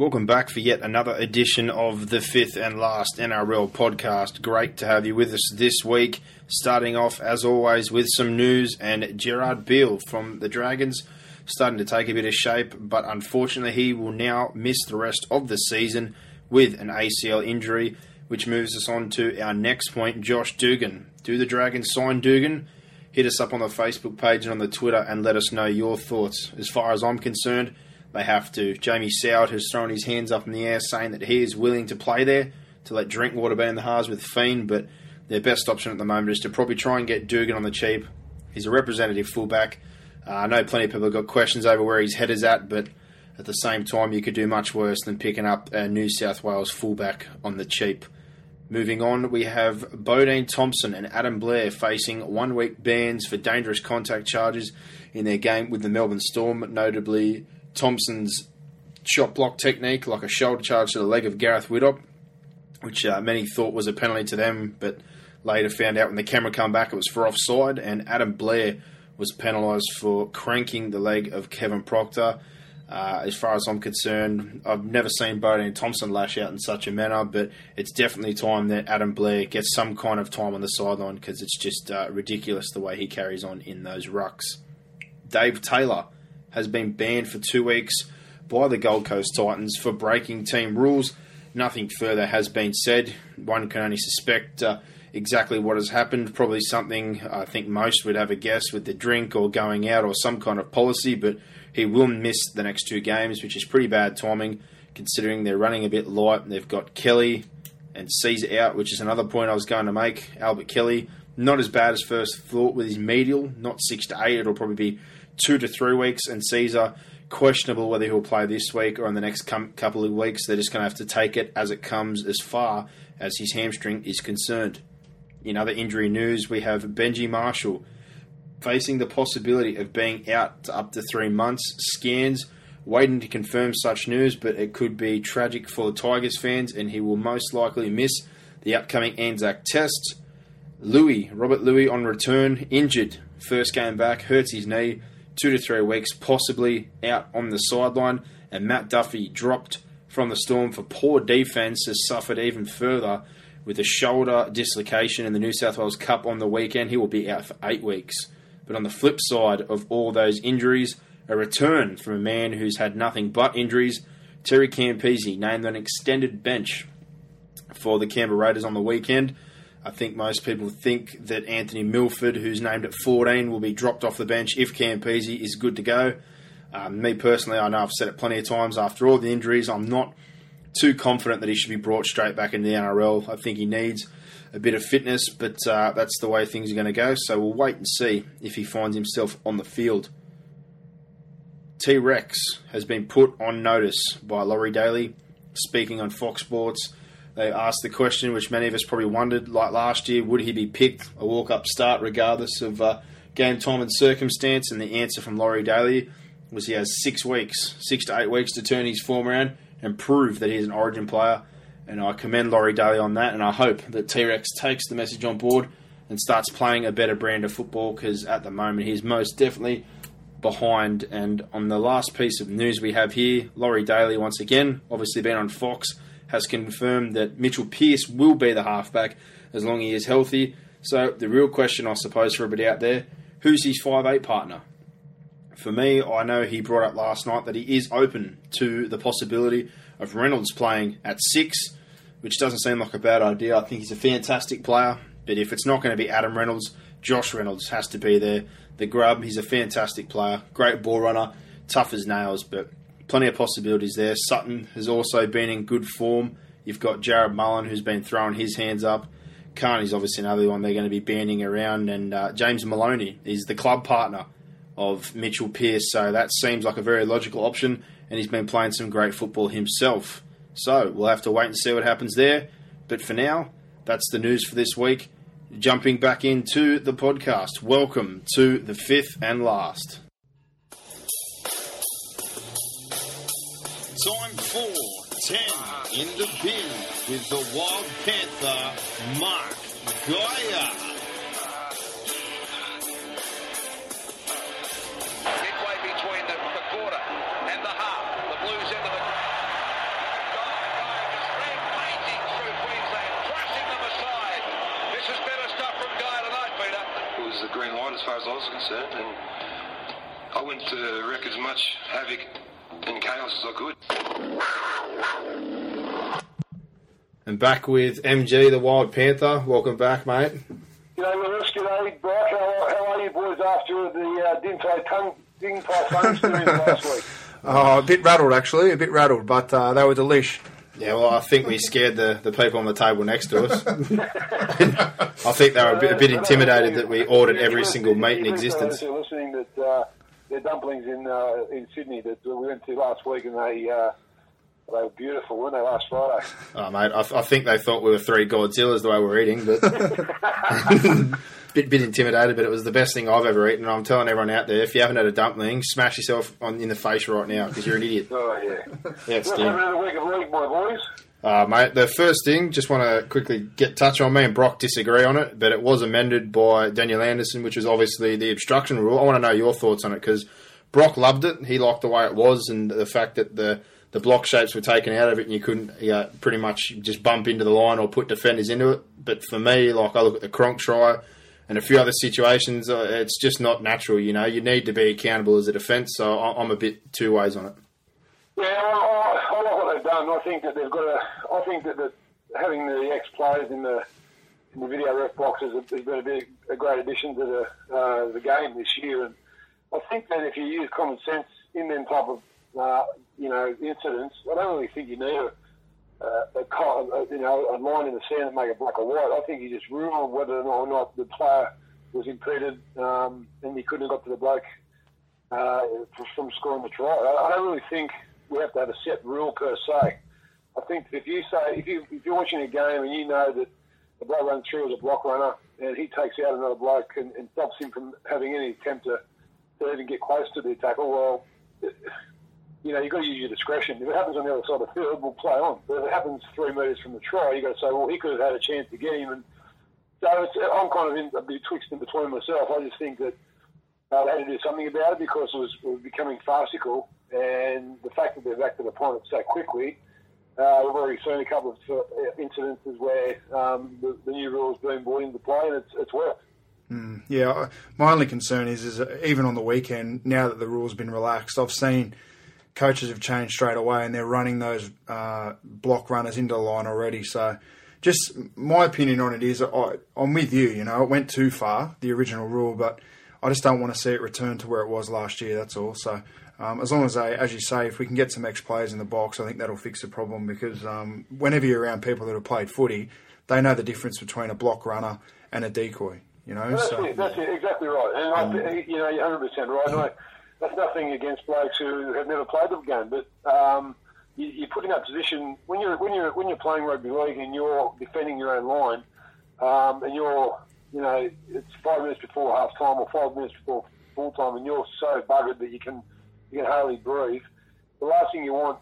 Welcome back for yet another edition of the fifth and last NRL podcast. Great to have you with us this week. Starting off, as always, with some news and Gerard Beale from the Dragons starting to take a bit of shape, but unfortunately, he will now miss the rest of the season with an ACL injury, which moves us on to our next point Josh Dugan. Do the Dragons sign Dugan? Hit us up on the Facebook page and on the Twitter and let us know your thoughts. As far as I'm concerned, they have to. Jamie Soward has thrown his hands up in the air saying that he is willing to play there to let Drinkwater be in the halves with Fien, but their best option at the moment is to probably try and get Dugan on the cheap. He's a representative fullback. Uh, I know plenty of people have got questions over where his head is at, but at the same time, you could do much worse than picking up a New South Wales fullback on the cheap. Moving on, we have Bodene Thompson and Adam Blair facing one week bans for dangerous contact charges in their game with the Melbourne Storm, notably Thompson's shot block technique, like a shoulder charge to the leg of Gareth Widdop, which uh, many thought was a penalty to them, but later found out when the camera come back it was for offside. And Adam Blair was penalised for cranking the leg of Kevin Proctor. Uh, as far as I'm concerned, I've never seen Bodene Thompson lash out in such a manner, but it's definitely time that Adam Blair gets some kind of time on the sideline because it's just uh, ridiculous the way he carries on in those rucks. Dave Taylor has been banned for two weeks by the Gold Coast Titans for breaking team rules. Nothing further has been said. One can only suspect uh, exactly what has happened. Probably something I think most would have a guess with the drink or going out or some kind of policy, but he will miss the next two games, which is pretty bad timing considering they're running a bit light. They've got Kelly and Sezer out, which is another point I was going to make. Albert Kelly, not as bad as first thought with his medial, not six to eight. It'll probably be two to three weeks, and Sezer questionable whether he'll play this week or in the next com- couple of weeks. They're just going to have to take it as it comes, as far as his hamstring is concerned. In other injury news, we have Benji Marshall facing the possibility of being out to up to three months. Scans waiting to confirm such news, but it could be tragic for the Tigers fans, and he will most likely miss the upcoming Anzac Test. Lui, Robert Lui on return, injured. First game back, hurts his knee two to three weeks, possibly out on the sideline. And Matt Duffy dropped from the Storm for poor defence, has suffered even further with a shoulder dislocation in the New South Wales Cup on the weekend. He will be out for eight weeks. But on the flip side of all those injuries, a return from a man who's had nothing but injuries, Terry Campese named an extended bench for the Canberra Raiders on the weekend. I think most people think that Anthony Milford, who's named at 14, will be dropped off the bench if Campese is good to go. Um, me personally, I know I've said it plenty of times. After all the injuries, I'm not too confident that he should be brought straight back into the NRL. I think he needs a bit of fitness, but uh, that's the way things are going to go. So we'll wait and see if he finds himself on the field. T Rex has been put on notice by Laurie Daley, speaking on Fox Sports they asked the question, which many of us probably wondered, like last year, would he be picked a walk up start regardless of uh, game time and circumstance? And the answer from Laurie Daley was he has six weeks, six to eight weeks to turn his form around and prove that he's an origin player. And I commend Laurie Daley on that, and I hope that T Rex takes the message on board and starts playing a better brand of football because at the moment he's most definitely behind. And on the last piece of news we have here, Laurie Daley, once again, obviously been on Fox has confirmed that Mitchell Pearce will be the halfback as long as he is healthy. So the real question, I suppose, for everybody out there, who's his five eight partner? for me, I know he brought up last night that he is open to the possibility of Reynolds playing at six, which doesn't seem like a bad idea. I think he's a fantastic player, but if it's not going to be Adam Reynolds, Josh Reynolds has to be there. The grub, he's a fantastic player, great ball runner, tough as nails, but plenty of possibilities there. Sutton has also been in good form. You've got Jarrod Mullen, who's been throwing his hands up. Carney's obviously another one they're going to be banding around, and uh, James Maloney is the club partner of Mitchell Pearce, so that seems like a very logical option, and he's been playing some great football himself. So we'll have to wait and see what happens there. But for now, that's the news for this week. Jumping back into the podcast, welcome to the fifth and last. Time four, ten in the bin with the Wild Panther, Mark Geyer. midway between the, the quarter and the half. The Blues into the rampaging through Queensland, crushing them aside. This is better stuff from Guy tonight, Peter. It was the green light as far as I was concerned, and I went to uh, wreak as much havoc and chaos as I could. And back with MG, the Wild Panther. Welcome back, mate. G'day, Lewis. G'day, Brock. How, how are you boys after the uh, Din Tai Tung, Din Tai Fung last week? Oh, a bit rattled actually, a bit rattled, but uh, they were delish. Yeah, well, I think we scared the, the people on the table next to us. I think they were a bit, a bit intimidated that we ordered every single meat in existence. Listening that uh, their dumplings in uh, in Sydney that we went to last week, and they uh, they were beautiful, weren't they? Last Friday. Oh, mate, I, I think they thought we were three Godzillas the way we were eating, but bit bit intimidated. But it was the best thing I've ever eaten. And I'm telling everyone out there, if you haven't had a dumpling, smash yourself on in the face right now because you're an idiot. Oh yeah. Yeah, another week of league, my boys. Uh, mate, the first thing, just want to quickly get touch on. Me and Brock disagree on it, but it was amended by Daniel Anderson, which was obviously the obstruction rule. I want to know your thoughts on it because Brock loved it. He liked the way it was and the fact that the the block shapes were taken out of it and you couldn't uh, pretty much just bump into the line or put defenders into it. But for me, like I look at the Cronk try and a few other situations, uh, it's just not natural. You know, you need to be accountable as a defence. So I'm a bit two ways on it. Yeah, I, I, like what they've done. I think that they've got a. I think that the, having the ex players in the in the video ref box has, has been a, big, a great addition to the uh, the game this year. And I think that if you use common sense in them type of uh, you know incidents, I don't really think you need a, a, a, you know a line in the sand that make it black or white. I think you just rule on whether or not the player was impeded um, and he couldn't have got to the bloke uh, from scoring the try. I, I don't really think we have to have a set rule per se. I think if you say if you if you're watching a game and you know that the bloke runs through as a block runner and he takes out another bloke and, and stops him from having any attempt to, to even get close to the tackle, well, it, you know you've got to use your discretion. If it happens on the other side of the field, we'll play on. But if it happens three metres from the try, you've got to say, well, he could have had a chance to get him. And so it's, I'm kind of in, a bit twixt in between myself. I just think that uh, they had to do something about it because it was, it was becoming farcical, and the fact that they've acted upon it so quickly. Uh, we've already seen a couple of uh, incidences where um, the, the new rules been brought into play, and it's, it's worked. Yeah, my only concern is, is even on the weekend, now that the rules have been relaxed, I've seen coaches have changed straight away and they're running those uh, block runners into the line already. So, just my opinion on it is, I, I'm with you. You know, it went too far, the original rule, but I just don't want to see it return to where it was last year. That's all. So, um, as long as they, as you say, if we can get some ex players in the box, I think that'll fix the problem because um, whenever you're around people that have played footy, they know the difference between a block runner and a decoy. You know, That's so it. That's it. Exactly right. And I, you know, you're 100 percent right. I, that's nothing against blokes who have never played the game, but um, you, you put in that position when you're when you're when you're playing rugby league and you're defending your own line, um, and you're you know it's five minutes before half time or five minutes before full time, and you're so buggered that you can you can hardly breathe. The last thing you want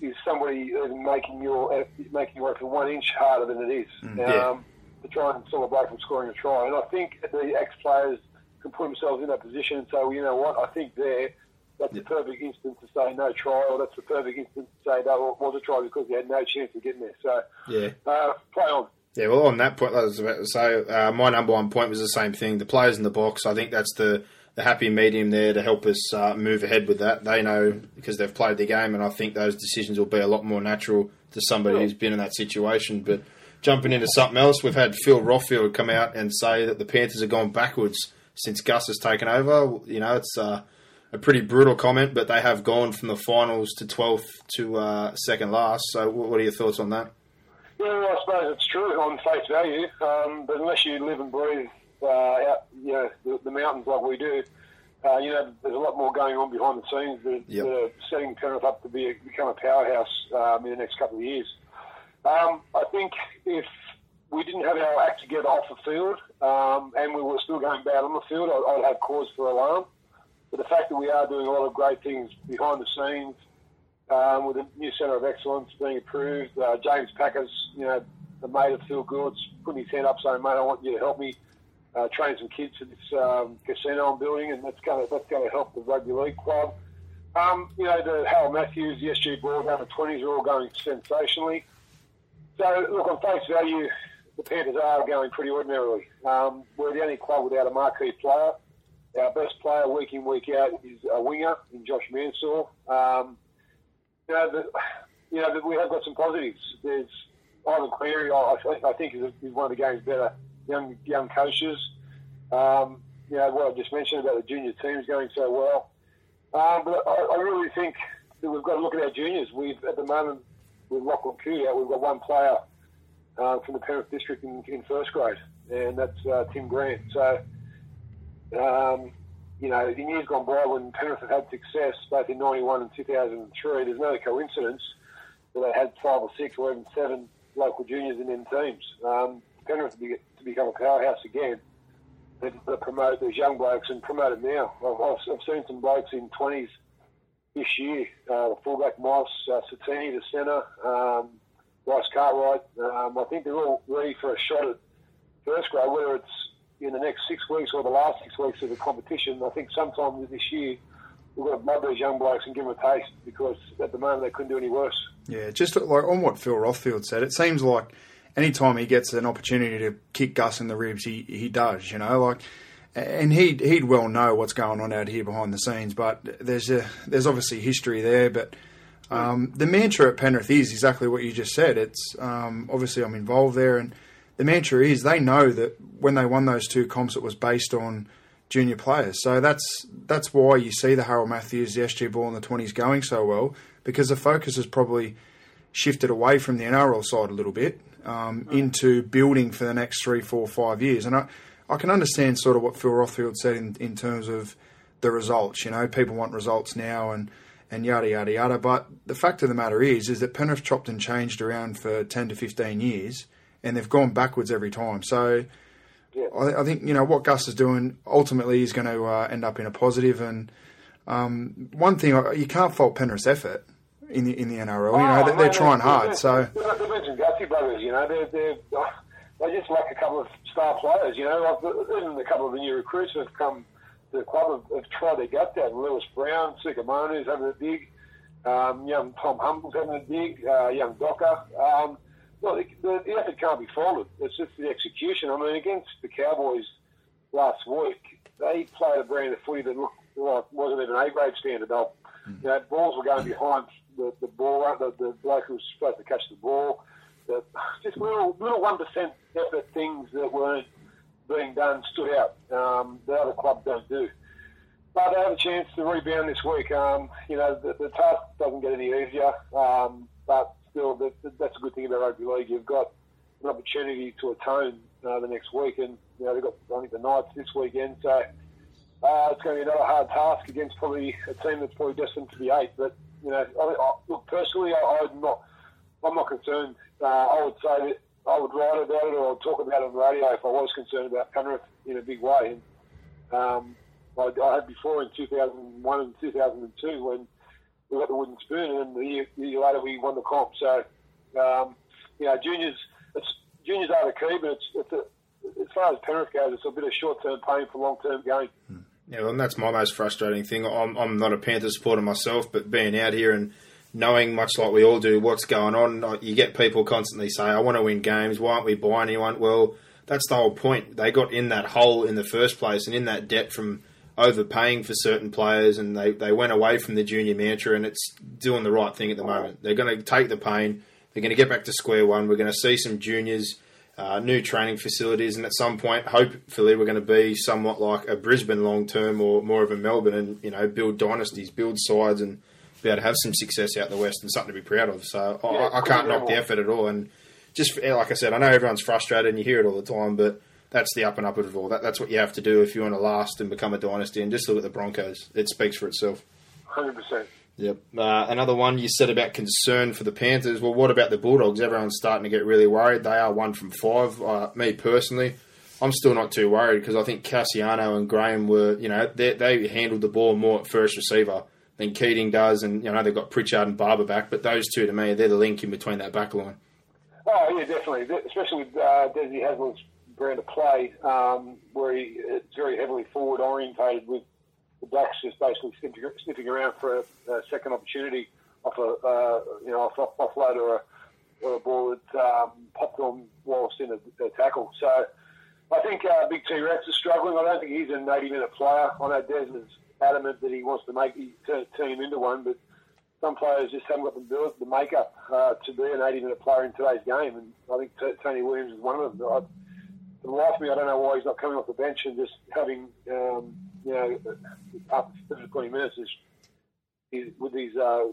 is somebody making your making your effort one inch harder than it is. yeah. Um, to try and stop a bloke from scoring a try. And I think the ex-players can put themselves in that position and say, well, you know what, I think there, that's the perfect instance to say no try, or that's the perfect instance to say that was a try because he had no chance of getting there. So, Yeah. uh, play on. Yeah, well, on that point, I was about to say, uh, my number one point was the same thing. The players in the box, I think that's the, the happy medium there to help us uh, move ahead with that. They know because they've played the game, and I think those decisions will be a lot more natural to somebody who's been in that situation. But jumping into something else, we've had Phil Rothfield come out and say that the Panthers have gone backwards since Gus has taken over. You know, it's uh, a pretty brutal comment, but they have gone from the finals to 12th to uh, second last. So, what are your thoughts on that? Yeah, well, I suppose it's true on face value, um, but unless you live and breathe uh, out, you know, the, the mountains like we do, uh, you know, there's a lot more going on behind the scenes that, Yep. that are setting Penrith up to be a, become a powerhouse um, in the next couple of years. Um, I think if we didn't have our act together off the field um, and we were still going bad on the field, I'd, I'd have cause for alarm. But the fact that we are doing a lot of great things behind the scenes, um, with a new centre of excellence being approved, uh, James Packers, you know, the mate of Phil Gould's putting his hand up saying, "Mate, I want you to help me uh, train some kids for this um, casino I'm building, and that's going to that's going to help the rugby league club." Um, you know, the Hal Matthews, the SG Ball the twenties are all going sensationally. So, look, on face value, the Panthers are going pretty ordinarily. Um, we're the only club without a marquee player. Our best player week in, week out is a winger in Josh Mansour. Um, you know, the, you know, we have got some positives. There's Ivan Cleary, I, I think, is, is one of the game's better young young coaches. Um, you know, what I just mentioned about the junior teams going so well. Um, but I, I really think that we've got to look at our juniors. We've, at the moment, with Lachlan Coote we've got one player uh, from the Penrith district in, in first grade, and that's uh, Tim Grant. So, um, you know, in years gone by when Penrith have had success, both in 91 and 2003, there's no coincidence that they had five or six or even seven local juniors in them teams. Um, Penrith to, be, to become a powerhouse again, they promote these young blokes and promote them now. I've, I've, seen some blokes in 20s this year, uh, the fullback Moss, uh, Satini, the centre, um, Cartwright. Um, I think they're all ready for a shot at first grade, whether it's in the next six weeks or the last six weeks of the competition. I think sometime this year we've got to blood those young blokes and give them a taste because at the moment they couldn't do any worse. Yeah, just like on what Phil Rothfield said, it seems like anytime he gets an opportunity to kick Gus in the ribs, he, he does, you know, like, and he'd, he'd well know what's going on out here behind the scenes, but there's a, there's obviously history there, but um, the mantra at Penrith is exactly what you just said. It's, um, obviously I'm involved there and the mantra is they know that when they won those two comps, it was based on junior players. So that's that's why you see the Harold Matthews, the SG Ball in the 20s going so well because the focus has probably shifted away from the NRL side a little bit um, into building for the next three, four, five years. And I, I can understand sort of what Phil Rothfield said in, in terms of the results. You know, people want results now and, and yada, yada, yada. But the fact of the matter is, is that Penrith chopped and changed around for 10 to 15 years and they've gone backwards every time. So I, I think, you know, what Gus is doing ultimately is going to uh, end up in a positive. And um, one thing, you can't fault Penrith's effort in the in the NRL. You know, Oh, they're, they're trying hard. So they're, they're mentioned Gussie brothers. You know, they're they're they just like a couple of star players. You know, like even a couple of the new recruits that have come to the club have, have tried their guts out. Lewis Brown, Sika Manu's having a dig. Um, young Tom Humble's having a dig. Uh, young Docker. Um, well, the, the, the effort can't be faulted. It's just the execution. I mean, against the Cowboys last week, they played a brand of footy that looked like wasn't even A grade standard. They, you know, balls were going behind the, the ball, the, the bloke who was supposed to catch the ball. The, just little little one percent effort things that weren't being done stood out. Um, the other clubs don't do. But they have a chance to rebound this week. Um, you know, the, the task doesn't get any easier, um, but still, the, the, that's a good thing about rugby league. You've got an opportunity to atone uh, the next week, and you know they've got think the Knights this weekend, so uh, it's going to be another hard task against probably a team that's probably destined to be eight. But you know, I, I, look personally, I, I'm not, I'm not concerned. Uh, I would say that I would write about it or I'd talk about it on the radio if I was concerned about Penrith in a big way. And um, I, I had before in 2001 and 2002 when we got the wooden spoon, and the year, the year later we won the comp. So, um, you know, juniors, it's, juniors are the key, but it's, it's a, as far as Penrith goes, it's a bit of short-term pain for long-term gain. Yeah, well, and that's my most frustrating thing. I'm, I'm not a Panther supporter myself, but being out here and knowing, much like we all do, what's going on, you get people constantly say, I want to win games. Why aren't we buying anyone? Well, that's the whole point. They got in that hole in the first place and in that debt from overpaying for certain players, and they, they went away from the junior mantra, and it's doing the right thing at the moment. They're going to take the pain. They're going to get back to square one. We're going to see some juniors, uh, new training facilities, and at some point, hopefully, we're going to be somewhat like a Brisbane long term or more of a Melbourne, and you know, build dynasties, build sides, and be able to have some success out in the west and something to be proud of. So I- Yeah, I, I can't knock the effort at all. And just like I said, I know everyone's frustrated and you hear it all the time, but that's the up and up of it all. That, that's what you have to do if you want to last and become a dynasty. And just look at the Broncos; it speaks for itself. Hundred percent. Yep. Uh, another one you said about concern for the Panthers. Well, what about the Bulldogs? Everyone's starting to get really worried. They are one from five. Uh, me personally, I'm still not too worried because I think Kasiano and Graham were, you know, they, they handled the ball more at first receiver than Keating does, and you know they've got Pritchard and Barber back, but those two to me, they're the link in between that back line. Oh yeah, definitely. Especially with uh, Desi Hasler's brand of play, um, where he, it's very heavily forward orientated with the backs just basically sniffing, sniffing around for a, a second opportunity off a uh, you know off, off offload or a, or a ball that um, popped on whilst in a, a tackle. So I think uh, Big T Rex is struggling. I don't think he's an 80 minute player. I know Des is adamant that he wants to make turn him into one, but some players just haven't got the build, the makeup uh, to be an 80 minute player in today's game. And I think T- Tony Williams is one of them. I, for the life of me, I don't know why he's not coming off the bench and just having, um, you know, to 20 minutes is, is with his uh,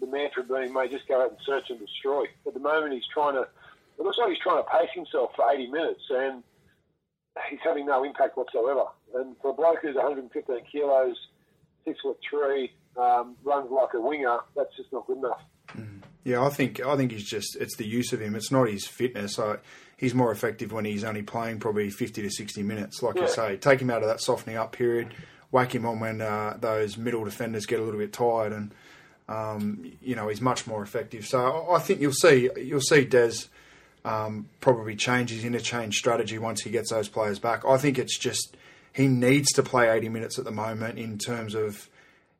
the mantra being, mate, just go out and search and destroy. At the moment, he's trying to. It looks like he's trying to pace himself for 80 minutes, and he's having no impact whatsoever. And for a bloke who's 115 kilos, six foot three, um, runs like a winger, that's just not good enough. Yeah, I think I think he's just it's the use of him. It's not his fitness. I, he's more effective when he's only playing probably fifty to sixty minutes. Like you say, take him out of that softening up period, whack him on when uh, those middle defenders get a little bit tired, and um, you know he's much more effective. So I I think you'll see you'll see Des um, probably change his interchange strategy once he gets those players back. I think it's just he needs to play eighty minutes at the moment in terms of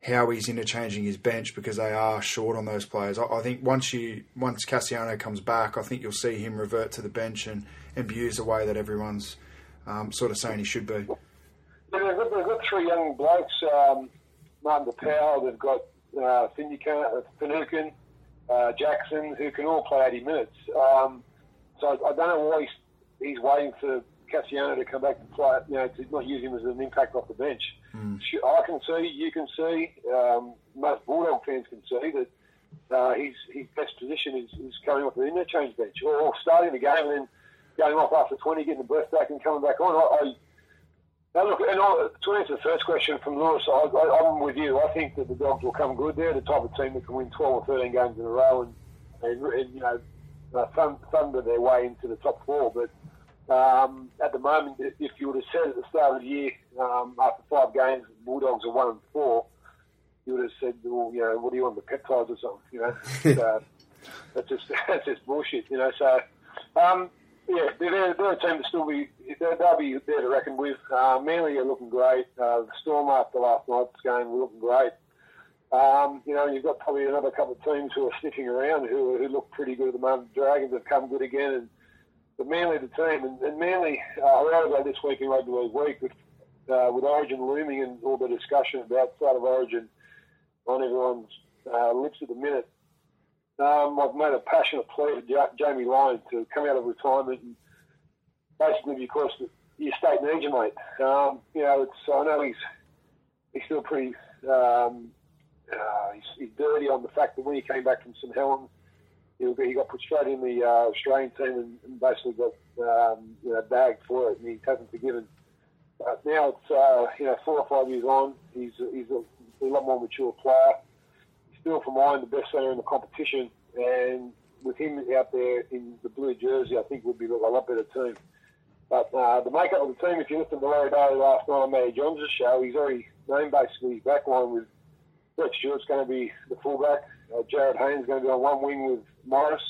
how he's interchanging his bench because they are short on those players. I, I think once you once Kasiano comes back, I think you'll see him revert to the bench and, used the way that everyone's um, sort of saying he should be. Yeah, they've, got, they've got three young blokes, um, Martin Taupau, they've got uh, Finucane, Finucane uh, Jackson, who can all play 80 minutes. Um, so I, I don't know why he's, he's waiting for Kasiano to come back and play, you know, to not use him as an impact off the bench. Sh- I can see, you can see, um, most Bulldog fans can see that uh, his, his best position is, is coming off the interchange bench or, or starting the game and then going off after 20, getting the breath back and coming back on. I, I now look, and I, to answer the first question from Lewis, I, I, I'm with you. I think that the Dogs will come good. They're the type of team that can win 12 or 13 games in a row and, and, and you know, uh, thund- thunder their way into the top four. But um, at the moment, if you would have said at the start of the year, um, after five games, Bulldogs are one and four, you would have said, well, you know, what do you want, the peptides or something? You know, so, that's just that's just bullshit. You know, so. Um, yeah, they're, they're, a team to still be, they'll, they'll be there to reckon with. Uh, Manly are looking great. Uh, the Storm after last night's game were looking great. Um, you know, you've got probably another couple of teams who are sniffing around who, who look pretty good at the moment. Dragons have come good again, and but mainly the team, and, and Manly uh, wrote about this week in Rugby League Week with, uh, with Origin looming and all the discussion about side of Origin on everyone's uh, lips at the minute. Um, I've made a passionate plea to Jamie Lyon to come out of retirement and basically because your state needs you, mate. Um, you know, it's I know he's he's still pretty um, uh, he's, he's dirty on the fact that when he came back from St Helens, he, he got put straight in the uh, Australian team and, and basically got um, you know bagged for it, and he hasn't forgiven. But now it's uh, you know four or five years on, he's he's a, a lot more mature player. He's still, for mine, the best centre in the competition, and with him out there in the blue jersey, I think would be a lot better team. But uh, the makeup of the team, if you listen to Larry Daley last night on Matty Johns' show, he's already named basically his back line with Brett Stewart's going to be the fullback. Uh, Jarryd Hayne's is going to be on one wing with Morris.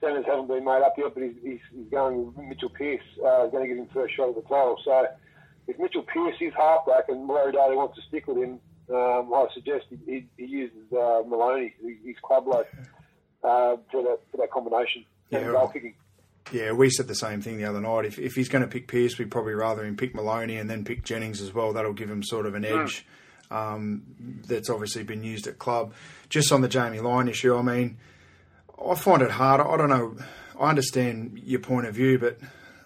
Centres haven't been made up yet, but he's, he's, he's going with Mitchell Pearce. Uh, going to give him first shot at the title. So if Mitchell Pearce is halfback and Larry Daley wants to stick with him, um, I suggest he, he, he uses uh, Maloney, his club bloke, uh, for that for that combination. Yeah, and goal kicking. Yeah, we said the same thing the other night. If, if he's going to pick Pearce, we'd probably rather him pick Maloney and then pick Jennings as well. That'll give him sort of an edge um, that's obviously been used at club. Just on the Jamie Lyon issue, I mean, I find it hard. I don't know. I understand your point of view, but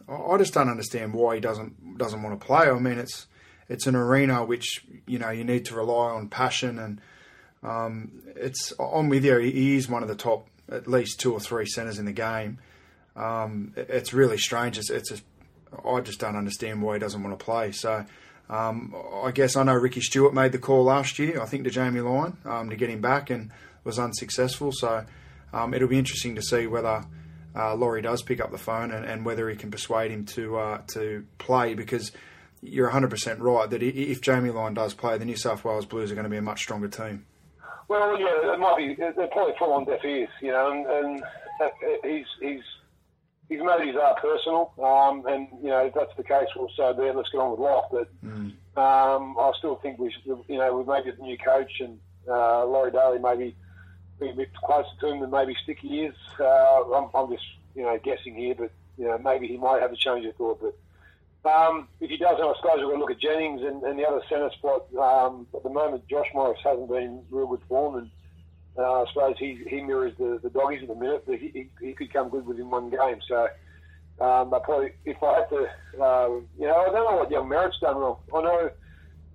I just don't understand why he doesn't doesn't want to play. I mean, it's it's an arena which you know you need to rely on passion, and um, it's I'm with you. He is one of the top, at least two or three centres in the game. Um, it's really strange. It's, it's a, I just don't understand why he doesn't want to play. So. Um, I guess I know Ricky Stuart made the call last year, I think, to Jamie Lyon um, to get him back and was unsuccessful. So um, it'll be interesting to see whether uh, Laurie does pick up the phone and, and whether he can persuade him to uh, to play because you're 100% right that if Jamie Lyon does play, the New South Wales Blues are going to be a much stronger team. Well, yeah, it might be. They're probably full on deaf ears, you know, and, and uh, he's he's his motives are personal, um, and you know if that's the case, well, so there. Let's get on with life. But Mm. um, I still think we should, you know, with maybe the new coach and uh, Laurie Daley maybe be a bit closer to him than maybe Sticky is. Uh, I'm, I'm just you know guessing here, but you know maybe he might have a change of thought. But um, if he doesn't, I suppose we're going to look at Jennings and, and the other centre spot. Um, at the moment, Josh Morris hasn't been real good form, and uh, I suppose he, he mirrors the, the doggies at the minute, but he, he, he could come good within one game. So um, I probably, if I had to, uh, you know, I don't know what young Merritt's done wrong. I know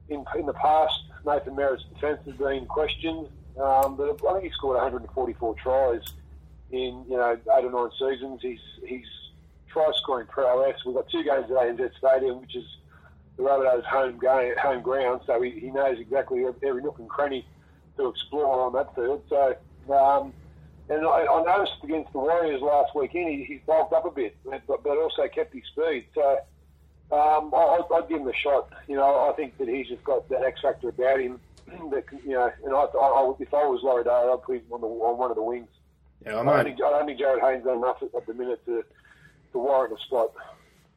in in the past Nathan Merritt's defence has been questioned, um, but I think he scored 144 tries in you know eight or nine seasons. He's he's try scoring prowess. We've got two games at ANZ Stadium, which is the Rabbitohs' home game, home ground, so he, he knows exactly every nook and cranny to explore on that field. So, um, and I, I noticed against the Warriors last weekend, he, he's bulked up a bit, but, but also kept his speed. So, um, I, I'd give him a shot. You know, I think that he's just got that X factor about him. That you know, and I, I, if I was Laurie Dale, I'd put him on, the, on one of the wings. Yeah, I I don't think, I don't think Jarryd Hayne's done enough at, at the minute to, to warrant a spot.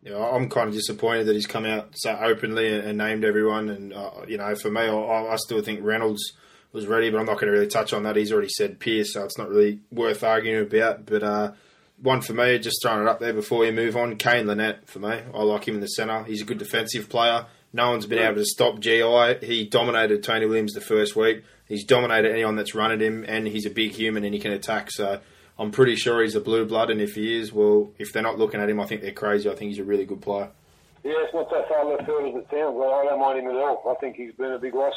Yeah, I'm kind of disappointed that he's come out so openly and, and named everyone. And uh, you know, for me, I, I still think Reynolds was ready, but I'm not going to really touch on that. He's already said Pearce, so it's not really worth arguing about. But uh, one for me, just throwing it up there before we move on. Kane Linnett for me, I like him in the centre. He's a good defensive player. No one's been able to stop GI. He dominated Tony Williams the first week. He's dominated anyone that's run at him, and he's a big human and he can attack. So I'm pretty sure he's a blue blood, and if he is, well, if they're not looking at him, I think they're crazy. I think he's a really good player. Yeah, it's not so far left field as it sounds. Well, I don't mind him at all. I think he's been a big loss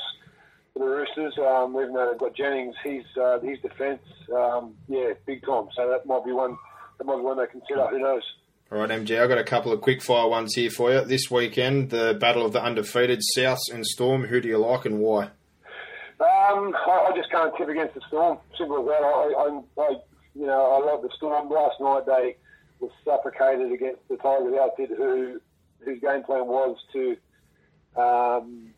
for the Roosters. Um, even though they've got Jennings, his uh, his defence, um, yeah, big time. So that might be one. That might be one they consider. Who knows? All right, MJ, I've got a couple of quick fire ones here for you. This weekend, the battle of the undefeated Souths and Storm. Who do you like and why? Um, I, I just can't tip against the Storm. Simple as that. I, I, I, you know, I love the Storm. Last night they were suffocated against the Tigers outfit, who whose game plan was to, um,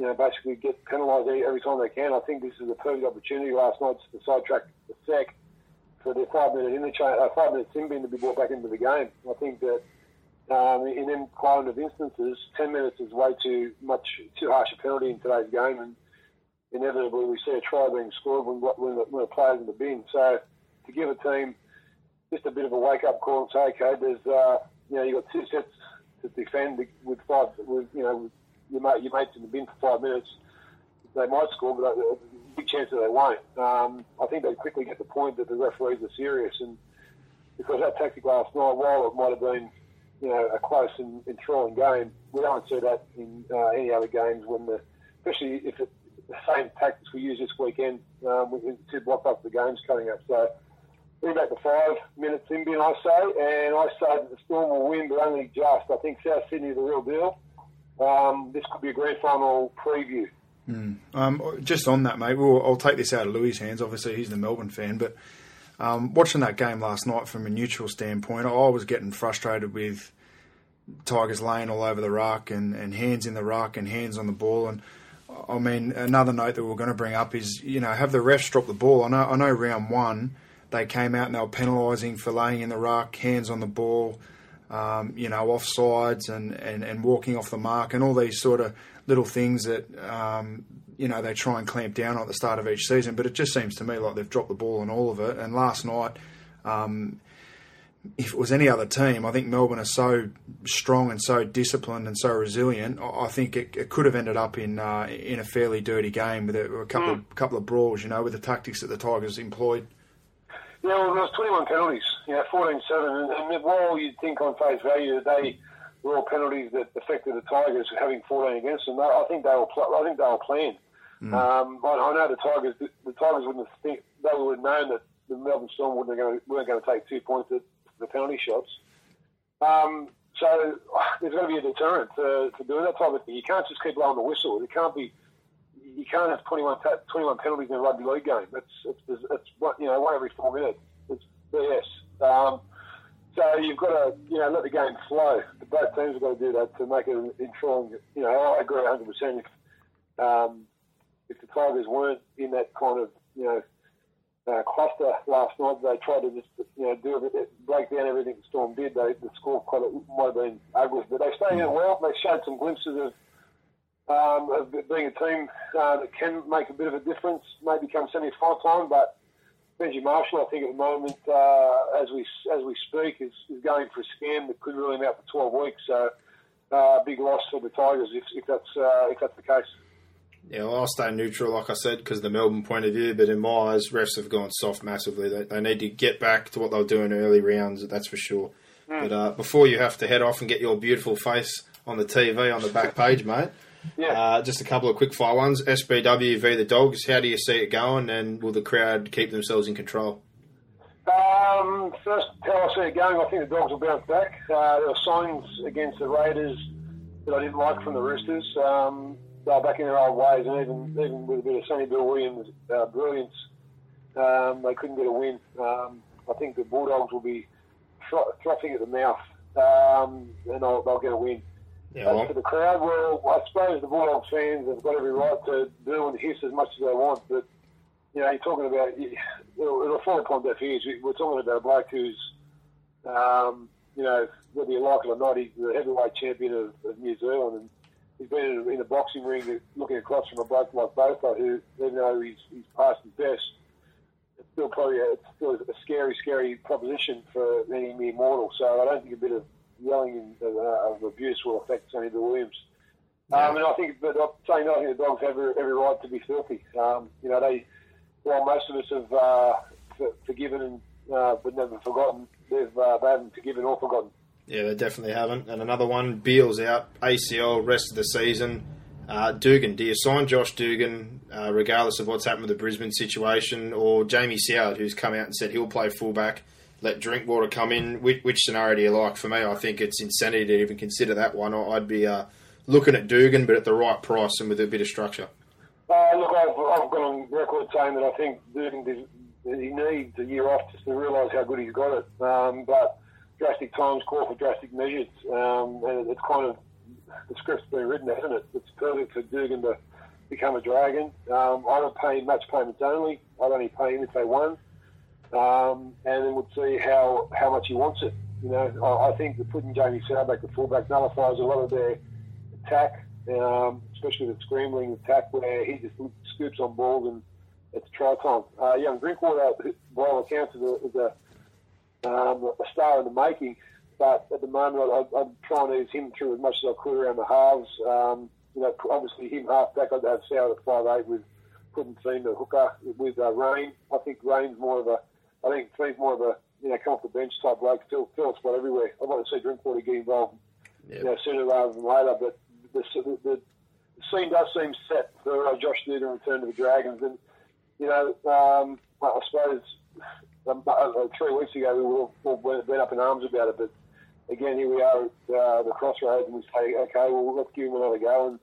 you know, basically get penalised every time they can. I think this is a perfect opportunity last night to sidetrack the sec for their five minute interchange, uh, five minute sim bin to be brought back into the game. I think that um, in them kind of instances, ten minutes is way too much, too harsh a penalty in today's game, and inevitably we see a try being scored when, when, the, when a player's in the bin. So to give a team just a bit of a wake up call and say, okay, there's uh, you know you've got two sets to defend with five, with you know with your mate, your mates in the bin for five minutes. They might score, but a big chance that they won't. Um, I think they quickly get the point that the referees are serious, and because that tactic last night, while it might have been you know a close and enthralling game, we don't see that in uh, any other games when the especially if it, the same tactics we use this weekend um, with the two blockbuster games coming up. So bring back the five minutes in bin, I say, and I say that the Storm will win, but only just. I think South Sydney is the real deal. Um, this could be a grand final preview. Um, just on that, mate, we'll, I'll take this out of Louis' hands. Obviously, he's the Melbourne fan, but um, watching that game last night from a neutral standpoint, I was getting frustrated with Tigers laying all over the ruck and, and hands in the ruck and hands on the ball. And I mean, another note that we're going to bring up is, you know, have the refs drop the ball. I know, I know round one, they came out and they were penalising for laying in the ruck, hands on the ball, um, you know, offsides and, and, and walking off the mark and all these sort of little things that, um, you know, they try and clamp down on at the start of each season. But it just seems to me like they've dropped the ball on all of it. And last night, um, if it was any other team, I think Melbourne are so strong and so disciplined and so resilient. I think it, it could have ended up in uh, in a fairly dirty game with a, a couple of couple of brawls, you know, with the tactics that the Tigers employed. Yeah, well, there was 21 penalties, you know, 14-7, and, and while you'd think on face value that they were all penalties that affected the Tigers having 14 against them, I think they were, pl- I think they were planned. Um, I, I know the Tigers, the, Tigers wouldn't have think, they would have known that the Melbourne Storm wouldn't have going, weren't going to take two points at the penalty shots. Um, so there's going to be a deterrent to, to doing that type of thing. You can't just keep blowing the whistle. It can't be. You can't have 21, 21 penalties in a rugby league game. It's it's, it's what you know one every four minutes. It's BS. Um, so you've got to you know let the game flow. Both teams have got to do that to make it enthralling. You know, I agree 100. percent If um, if the Tigers weren't in that kind of you know uh, cluster last night. They tried to just you know do a bit, break down everything Storm did. They, the score quite might have been ugly, but they stayed in well. They showed some glimpses of um, of being a team uh, that can make a bit of a difference. Maybe come semi-final time, but Benji Marshall, I think at the moment, uh, as we as we speak, is, is going for a scam that could rule him out for 12 weeks. So. Uh, big loss for the Tigers if, if that's uh, if that's the case. Yeah, well, I'll stay neutral, like I said, because of the Melbourne point of view. But in my eyes, refs have gone soft massively. They, they need to get back to what they were doing early rounds, that's for sure. But uh, before you have to head off and get your beautiful face on the TV on the back page, mate, Yeah. uh, just a couple of quick fire ones. SBW v the Dogs, how do you see it going? And will the crowd keep themselves in control? Um, first, how I see it going, I think the Dogs will bounce back. Uh, there were signs against the Raiders that I didn't like from the Roosters. Um, they were back in their old ways, and even even with a bit of Sonny Bill Williams' uh, brilliance, um, they couldn't get a win. Um, I think the Bulldogs will be frothing at the mouth, um, and they'll, they'll get a win. Yeah, As well, for the crowd, well, I suppose the Bulldogs fans have got every right to do and hiss as much as they want, but you know, you're talking about it'll, it'll fall upon deaf ears. We're talking about a bloke who's, um, you know, whether you like it or not, he's the heavyweight champion of, of New Zealand, and he's been in, a- in a boxing ring looking across from a bloke like Botha, who, even though he's, he's past his best, it's still probably a, it's still a scary, scary proposition for any mere mortal. So I don't think a bit of yelling and uh, of abuse will affect Sonny Bill Williams. Um, and I think, but I'm saying I think the dogs have every, every right to be filthy. Um, you know, they, while most of us have uh, forgiven and uh, but never forgotten, they've uh, they haven't forgiven or forgotten. Yeah, they definitely haven't. And another one, Beale's out, ACL, rest of the season. Uh, Dugan, do you sign Josh Dugan, uh, regardless of what's happened with the Brisbane situation, or Jamie Soward, who's come out and said he'll play fullback, let Drinkwater come in? Which, which scenario do you like? For me, I think it's insanity to even consider that one. I'd be uh, looking at Dugan, but at the right price and with a bit of structure. Uh, look, I've, I've got on record saying that I think Durden does- he needs a year off just to realise how good he's got it. Um, but drastic times call for drastic measures, um, and it's kind of the script's been written, hasn't it? It's perfect for Dugan to become a dragon. Um, I would pay match payments only. I'd only pay him if they won, um, and then we'd see how, how much he wants it. You know, I, I think that putting Jamie Soward back to fullback nullifies a lot of their attack, um, especially the scrambling attack where he just scoops on balls and it's try time. Uh, young Drinkwater, by all accounts, is a, is a, um, a star in the making, but at the moment I, I, I'm trying to use him through as much as I could around the halves. Um, you know, obviously him halfback, I'd have Soward at five eight with Puddin the hooker with uh, Rein. I think Rein's more of a, I think Fien's more of a, you know, come off the bench type still fill a spot everywhere. I'd like to see Drinkwater get involved you know, sooner rather than later. But the, the, the, scene does seem set for uh, Josh Dugan to return to the Dragons. And, you know, um, I suppose um, uh, three weeks ago we were all all been up in arms about it. But again, here we are at uh, the crossroads and we say, okay, well, let's give him another go. And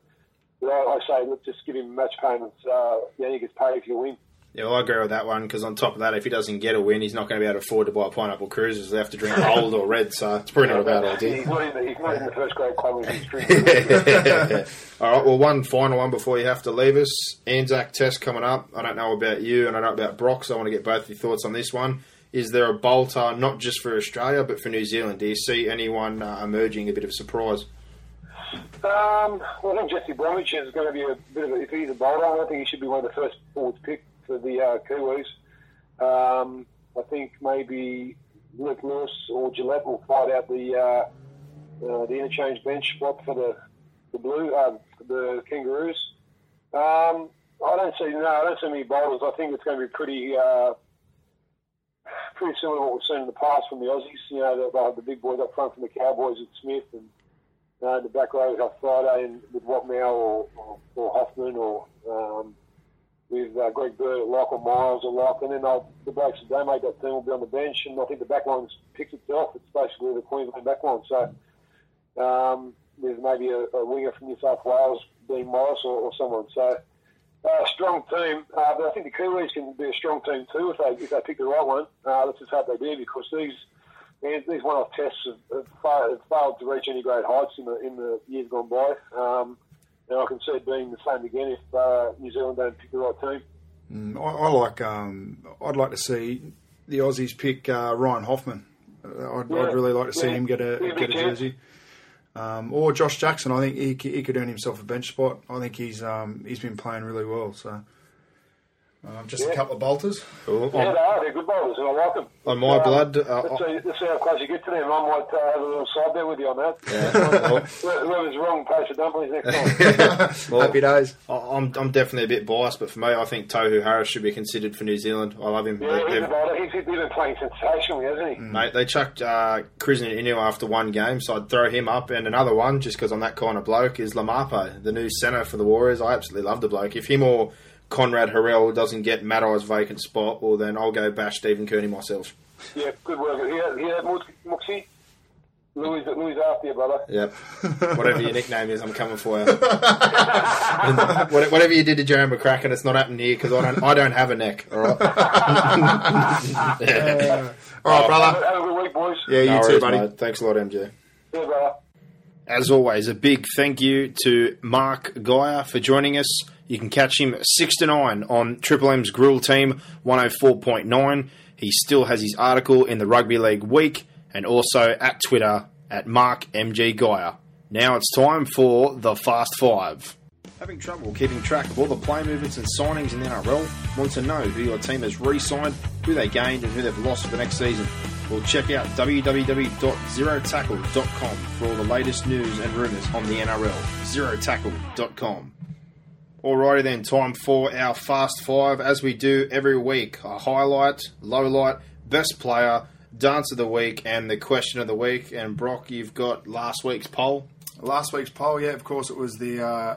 but I, I say, let's just give him match payments. Uh, yeah, he gets paid if you win. Yeah, well, I agree with that one because on top of that, if he doesn't get a win, he's not going to be able to afford to buy pineapple cruises. They have to drink old or red, so it's probably not a bad idea. He's not in the, he's not in the first grade club in history. All right, well, one final one before you have to leave us. Anzac test coming up. I don't know about you, and I don't know about Brock, so I want to get both your thoughts on this one. Is there a bolter not just for Australia but for New Zealand? Do you see anyone uh, emerging a bit of a surprise? Um, well, I think Jesse Bromwich is going to be a bit of a, if he's a bowler, I think he should be one of the first forwards picked for the uh, Kiwis. Um, I think maybe Luke Lewis or Gillett will fight out the uh, uh, the interchange bench spot for the the blue um, the Kangaroos. Um, I don't see no, I don't see many bowlers. I think it's going to be pretty uh, pretty similar to what we've seen in the past from the Aussies. You know, they'll have the big boys up front from the Cowboys with Smith and uh, the back row have Thaiday and with Watmough or, or, or Hoffman or um, with uh, Greg Bird lock or Miles at lock, and then the blokes that don't make that team will be on the bench, and I think the backline's picked itself. It's basically the Queensland backline. So um, there's maybe a, a winger from New South Wales, Dean Morris or, or someone. So uh, strong team, uh, but I think the Kiwis can be a strong team too if they if they pick the right one. Uh, let's just hope they do because these these one-off tests have, have, failed, have failed to reach any great heights in the in the years gone by. Um, and I can see it being the same again if uh, New Zealand don't pick the right team. Mm, I, I like. Um, I'd like to see the Aussies pick uh, Ryan Hoffman. Uh, I'd, Yeah, I'd really like to see yeah. him get a Yeah, get a jersey. Um, or Josh Jackson. I think he, he could earn himself a bench spot. I think he's um, he's been playing really well. So um, just a couple of bolters. Cool. Yeah, On, they are. They're good bowlers, and I like them. on my Um, blood, uh, let's, see, let's see how close you get to them. I might uh, have a little side there with you on that. well, Whoever's wrong pays for dumplings next time. well, Happy days. I- I'm, I'm definitely a bit biased, but for me, I think Tohu Harris should be considered for New Zealand. I love him. yeah, They- he's they've- a bowler. He's, he's been playing sensationally, hasn't he? Mate, they chucked uh, Krisnan Inu after one game, so I'd throw him up. And another one, just because I'm that kind of bloke, is Laumape, the new centre for the Warriors. I absolutely love the bloke. If him or Konrad Hurrell doesn't get Matai's vacant spot, well, then I'll go bash Stephen Kearney myself. Yeah, good work. Hear, hear that, Mooks- Mooksy? Louis, Louis after you, brother. Yep. Whatever your nickname is, I'm coming for you. Whatever you did to Jeremy McCracken, it's not happening here because I don't, I don't have a neck. All right. Yeah. All right, Have, brother. have a good week, boys. Yeah, you No too, worries, buddy. mate. Thanks a lot, MJ. Yeah, brother. As always, a big thank you to Mark Geyer for joining us. You can catch him 6 to 9 on Triple M's Grill Team 104.9. He still has his article in the Rugby League Week and also at Twitter at Mark MG Geyer. Now it's time for the Fast Five. Having trouble keeping track of all the play movements and signings in the NRL? Want to know who your team has re signed, who they gained, and who they've lost for the next season? Well, check out www.zerotackle.com for all the latest news and rumours on the NRL. Zerotackle.com. Alrighty then, time for our Fast Five as we do every week. A highlight, low light, best player, dance of the week, and the question of the week. And Brock, you've got last week's poll. Last week's poll, yeah, of course, it was the uh,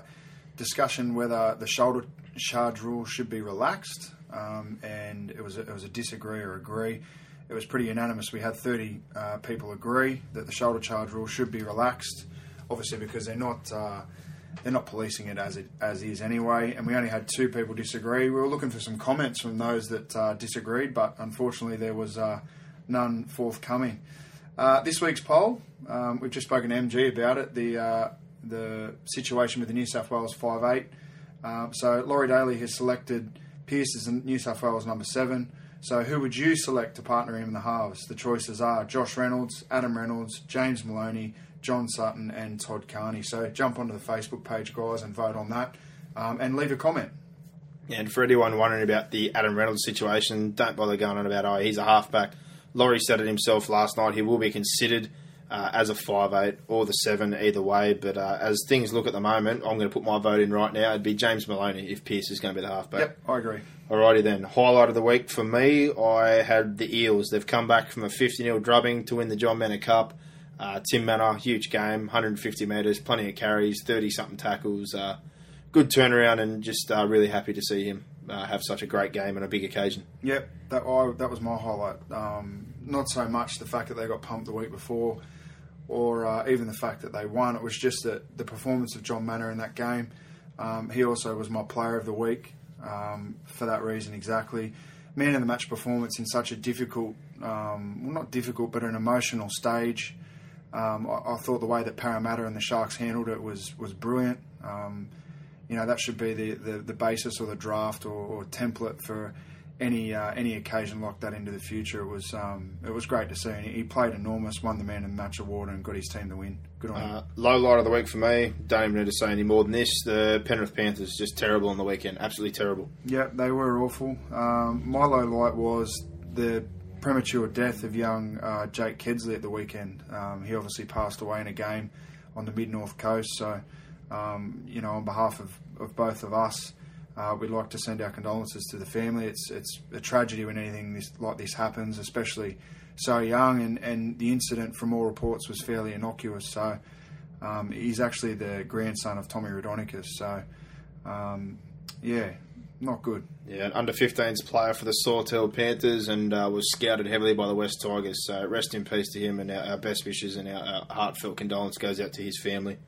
discussion whether the shoulder charge rule should be relaxed, um, and it was a, it was a disagree or agree. It was pretty unanimous. We had 30 uh, people agree that the shoulder charge rule should be relaxed, obviously because they're not uh, they're not policing it as it as is anyway. And we only had two people disagree. We were looking for some comments from those that uh, disagreed, but unfortunately there was uh, none forthcoming. Uh, this week's poll, um, we've just spoken to MG about it. The uh, the situation with the New South Wales five eight. Um, so Laurie Daley has selected Pearce as New South Wales number seven. So who would you select to partner him in the halves? The choices are Josh Reynolds, Adam Reynolds, James Maloney, John Sutton, and Todd Carney. So jump onto the Facebook page, guys, and vote on that, um, and leave a comment. And for anyone wondering about the Adam Reynolds situation, don't bother going on about, oh, he's a halfback. Laurie said it himself last night. He will be considered uh, as a five eight or the 7, either way. But uh, as things look at the moment, I'm going to put my vote in right now. It'd be James Maloney if Pearce is going to be the halfback. Yep, I agree. Alrighty then. Highlight of the week for me, I had the Eels. They've come back from a 50 0 drubbing to win the Jon Mannah Cup. Uh, Tim Mannah, huge game, 150 metres, plenty of carries, 30 something tackles. Uh, good turnaround, and just uh, really happy to see him uh, have such a great game on a big occasion. Yep, that I, that was my highlight. Um, not so much the fact that they got pumped the week before, or uh, even the fact that they won. It was just that the performance of Jon Mannah in that game. Um, he also was my player of the week um, for that reason exactly. Man of the match performance in such a difficult, um, well, not difficult, but an emotional stage. Um, I, I thought the way that Parramatta and the Sharks handled it was was brilliant. Um, you know that should be the, the, the basis or the draft or, or template for any uh, any occasion like that into the future. It was um, it was great to see. And he, played enormous, won the man of the match award, and got his team the win. Good on him. Uh, low light of the week for me, don't even need to say any more than this. The Penrith Panthers, just terrible on the weekend. Absolutely terrible. Yeah, they were awful. Um, my low light was the premature death of young uh, Jake Kedsley at the weekend. Um, he obviously passed away in a game on the mid north coast. So, um, you know, on behalf of, of both of us, uh, we'd like to send our condolences to the family. It's it's a tragedy when anything this, like this happens, especially so young. And, and the incident, from all reports, was fairly innocuous. So, um, he's actually the grandson of Tommy Raudonikis. So, um, yeah, not good. Yeah, under 15s player for the Sawtell Panthers and uh, was scouted heavily by the West Tigers. So rest in peace to him and our, our best wishes and our, our, heartfelt condolence goes out to his family.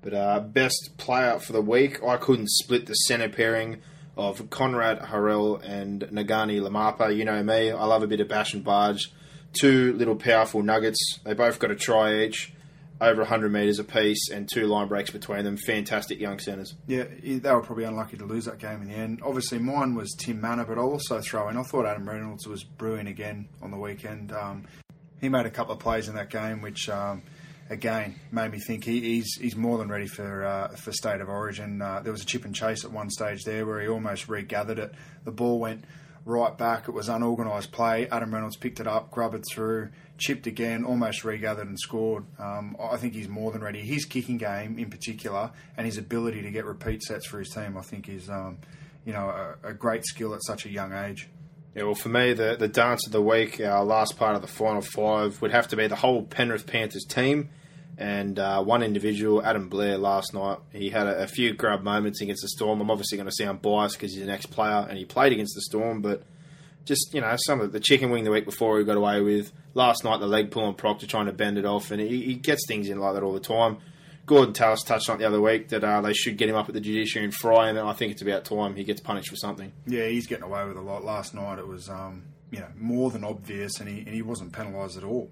But uh, best player for the week, I couldn't split the centre pairing of Konrad Hurrell and Ngani Laumape. You know me, I love a bit of bash and barge. Two little powerful nuggets. They both got a try each over 100 metres apiece and two line breaks between them. Fantastic young centres. Yeah, they were probably unlucky to lose that game in the end. Obviously, mine was Tim Mannah, but I'll also throw in, I thought Adam Reynolds was brewing again on the weekend. Um, he made a couple of plays in that game, which. Um, again, made me think he, he's he's more than ready for uh, for state of origin. Uh, there was a chip and chase at one stage there where he almost regathered it. The ball went right back. It was unorganised play. Adam Reynolds picked it up, grubbed it through, chipped again, almost regathered and scored. Um, I think he's more than ready. His kicking game, in particular, and his ability to get repeat sets for his team, I think is um, you know a, a, great skill at such a young age. Yeah, well, for me, the the dance of the week, our last part of the final five, would have to be the whole Penrith Panthers team. And uh, one individual, Adam Blair, last night, he had a, a few grub moments against the Storm. I'm obviously going to sound biased because he's an ex player and he played against the Storm, but just you know some of the chicken wing the week before he got away with. Last night the leg pull on Proctor trying to bend it off, and he, he, gets things in like that all the time. Gorden Tallis touched on it the other week that uh, they should get him up at the judiciary and fry him, and I think it's about time he gets punished for something. Yeah, he's getting away with a lot. Last night it was um, you know more than obvious, and he, and he wasn't penalised at all.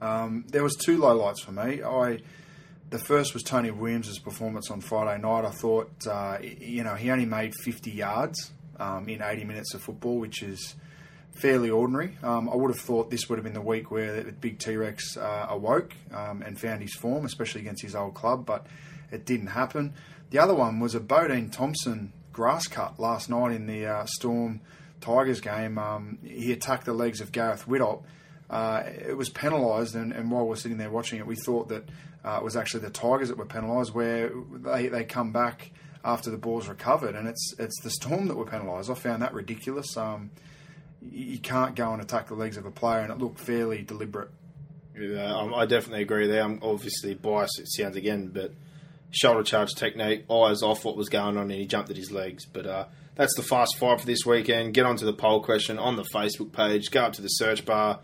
Um, there was two lowlights for me. I the first was Tony Williams' performance on Friday night. I thought uh, you know he only made 50 yards um, in 80 minutes of football, which is fairly ordinary. Um, I would have thought this would have been the week where the big T Rex uh, awoke um, and found his form, especially against his old club, but it didn't happen. The other one was a Bodene Thompson grass cut last night in the uh, Storm Tigers game. Um, he attacked the legs of Gareth Widdop. Uh, it was penalised, and, and, while we're sitting there watching it, we thought that uh, it was actually the Tigers that were penalised, where they, they come back after the ball's recovered, and it's it's the Storm that were penalised. I found that ridiculous. Um, you can't go and attack the legs of a player, and it looked fairly deliberate. Yeah, I definitely agree there. I'm obviously biased, it sounds again, but shoulder charge technique, eyes off what was going on, and he jumped at his legs. But uh, that's the fast five for this weekend. Get onto the poll question on the Facebook page, go up to the search bar,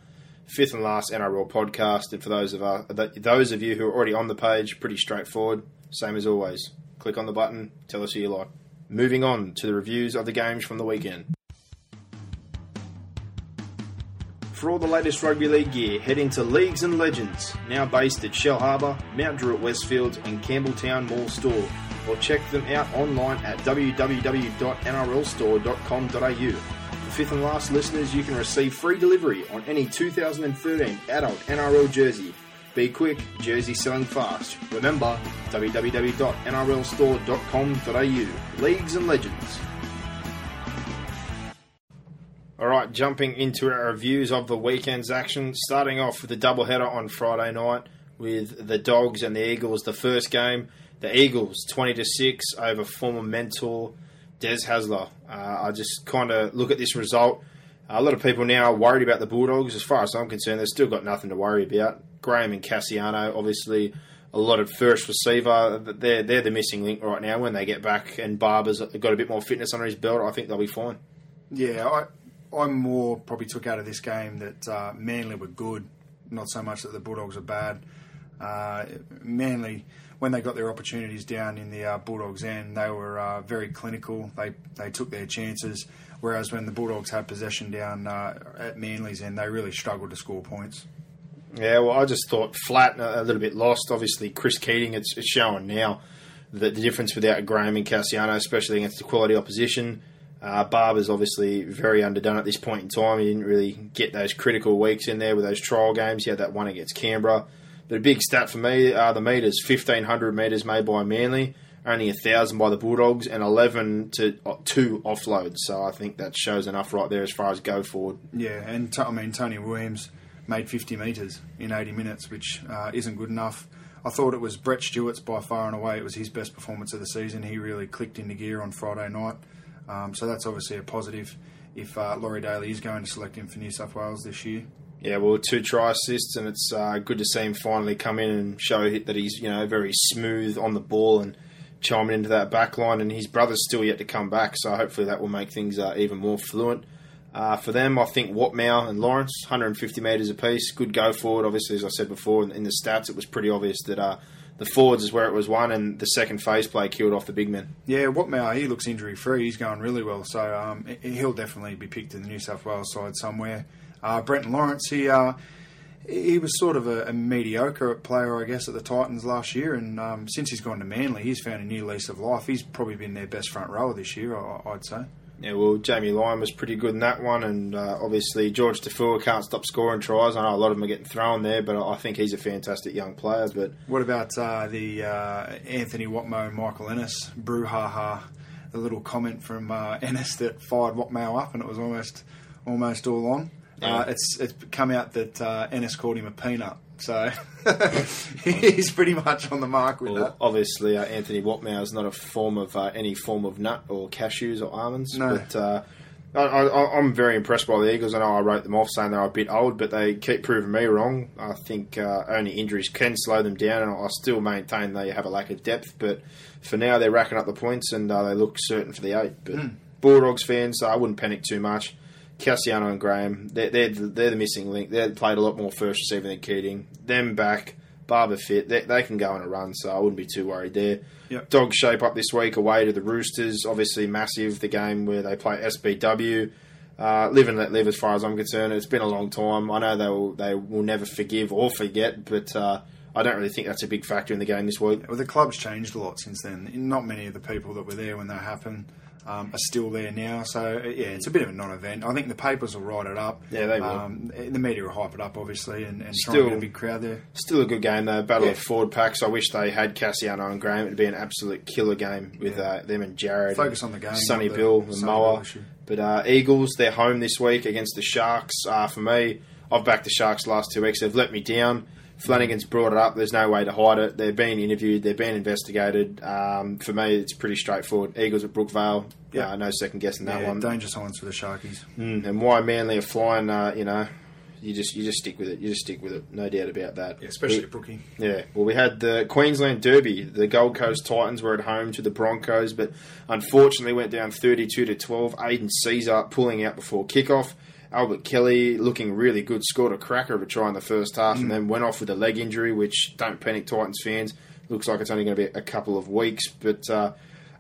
fifth and last NRL podcast. And for those of uh, those of you who are already on the page, pretty straightforward. Same as always. Click on the button, tell us who you like. Moving on to the reviews of the games from the weekend. For all the latest rugby league gear, head into Leagues and Legends, now based at Shell Harbour, Mount Druitt Westfield, and Campbelltown Mall Store, or check them out online at www.nrlstore.com.au. For fifth and last listeners, you can receive free delivery on any 2013 adult NRL jersey. Be quick, jersey selling fast. Remember, www.nrlstore.com.au. Leagues and Legends. All right, jumping into our reviews of the weekend's action, starting off with the doubleheader on Friday night with the Dogs and the Eagles. The first game, the Eagles twenty to six over former mentor Des Hasler. Uh, I just kind of look at this result. A lot of people now are worried about the Bulldogs. As far as I'm concerned, they've still got nothing to worry about. Graham and Kasiano, obviously, a lot of first receiver. They're they're the missing link right now. When they get back and Barba's got a bit more fitness under his belt, I think they'll be fine. Yeah, I, I'm more probably took out of this game that uh, Manly were good, not so much that the Bulldogs are bad. Uh, Manly, when they got their opportunities down in the uh, Bulldogs' end, they were uh, very clinical. They they took their chances. Whereas when the Bulldogs had possession down uh, at Manly's end, they really struggled to score points. Yeah, well, I just thought flat, a little bit lost. Obviously, Kris Keating, it's, it's showing now that the difference without Graham and Kasiano, especially against the quality opposition. Uh, Barba's obviously very underdone at this point in time. He didn't really get those critical weeks in there with those trial games. He had that one against Canberra. But a big stat for me are the metres 1,500 metres made by Manly, only a thousand by the Bulldogs, and eleven to uh, two offloads. So I think that shows enough right there as far as go forward. Yeah, and t- I mean Tony Williams made 50 metres in 80 minutes, which uh, isn't good enough. I thought it was Brett Stewart's by far and away. It was his best performance of the season. He really clicked into gear on Friday night, um, so that's obviously a positive. If uh, Laurie Daley is going to select him for New South Wales this year, Yeah, well, two try assists, and it's uh, good to see him finally come in and show that he's you know very smooth on the ball and chiming into that back line. And his brother's still yet to come back, so hopefully that will make things uh, even more fluent. Uh, for them, I think Watmough and Lawrence, 150 metres apiece, good go forward. Obviously, as I said before, in, in the stats, it was pretty obvious that uh, the forwards is where it was won, and the second phase play killed off the big men. Yeah, Watmough, he looks injury free. He's going really well. So um, he- he'll definitely be picked in the New South Wales side somewhere. Uh, Brenton Lawrence, he uh, he was sort of a, a mediocre player, I guess, at the Titans last year. And um, since he's gone to Manly, he's found a new lease of life. He's probably been their best front rower this year, I, I'd say. Yeah, well, Jamie Lyon was pretty good in that one, and uh, obviously Jorge Taufua can't stop scoring tries. I know a lot of them are getting thrown there, but I think he's a fantastic young player. But What about uh, the uh, Anthony Watmough and Michael Ennis brouhaha? The little comment from uh, Ennis that fired Watmough up, and it was almost almost all on. Uh, it's it's come out that uh, Ennis called him a peanut, so he's pretty much on the mark with well, that. obviously uh, Anthony Watmough is not a form of uh, any form of nut or cashews or almonds. No. But uh, I, I, I'm very impressed by the Eagles. I know I wrote them off saying they're a bit old, but they keep proving me wrong. I think uh, only injuries can slow them down, and I still maintain they have a lack of depth. But for now, they're racking up the points, and uh, they look certain for the eight. But Bulldogs fans, I wouldn't panic too much. Kasiano and Graham, they're, they're, the, they're the missing link. They played a lot more first receiver than Keating. Them back, Barba fit, they, they can go on a run, so I wouldn't be too worried there. Yep. Dog shape up this week away to the Roosters, obviously massive. The game where they play SBW. Uh, live and let live, as far as I'm concerned. It's been a long time. I know they will they will never forgive or forget, but uh, I don't really think that's a big factor in the game this week. Well, the club's changed a lot since then. Not many of the people that were there when that happened um, are still there now. So uh, yeah, it's a bit of a non-event. I think the papers will write it up. Yeah, they will. Um, the media will hype it up, obviously, and, and try Still- and get a big crowd there. Still a good game though. Battle Yeah. of Ford packs. I wish they had Kasiano and Graham. It'd be an absolute killer game with Yeah. uh, them and Jared. Focus and on the game, Sonny Bill and Moa. But uh, Eagles, they're home this week against the Sharks. Uh, for me, I've backed the Sharks the last two weeks. They've let me down. Flanagan's brought it up. There's no way to hide it. They're being interviewed. They're being investigated. Um, for me, it's pretty straightforward. Eagles at Brookvale. Yeah. Uh, no second guessing that Yeah, one. danger signs for the Sharkies. Mm, and why Manly are flying, uh, you know, you just you just stick with it. You just stick with it. No doubt about that. Yeah, especially We- at Brookie. yeah, well, we had the Queensland Derby. The Gold Coast Titans were at home to the Broncos, but unfortunately went down 32 to 12. Aidan Sezer pulling out before kickoff. Albert Kelly looking really good, scored a cracker of a try in the first half, and then went off with a leg injury, which don't panic, Titans fans. Looks like it's only going to be a couple of weeks, but. Uh,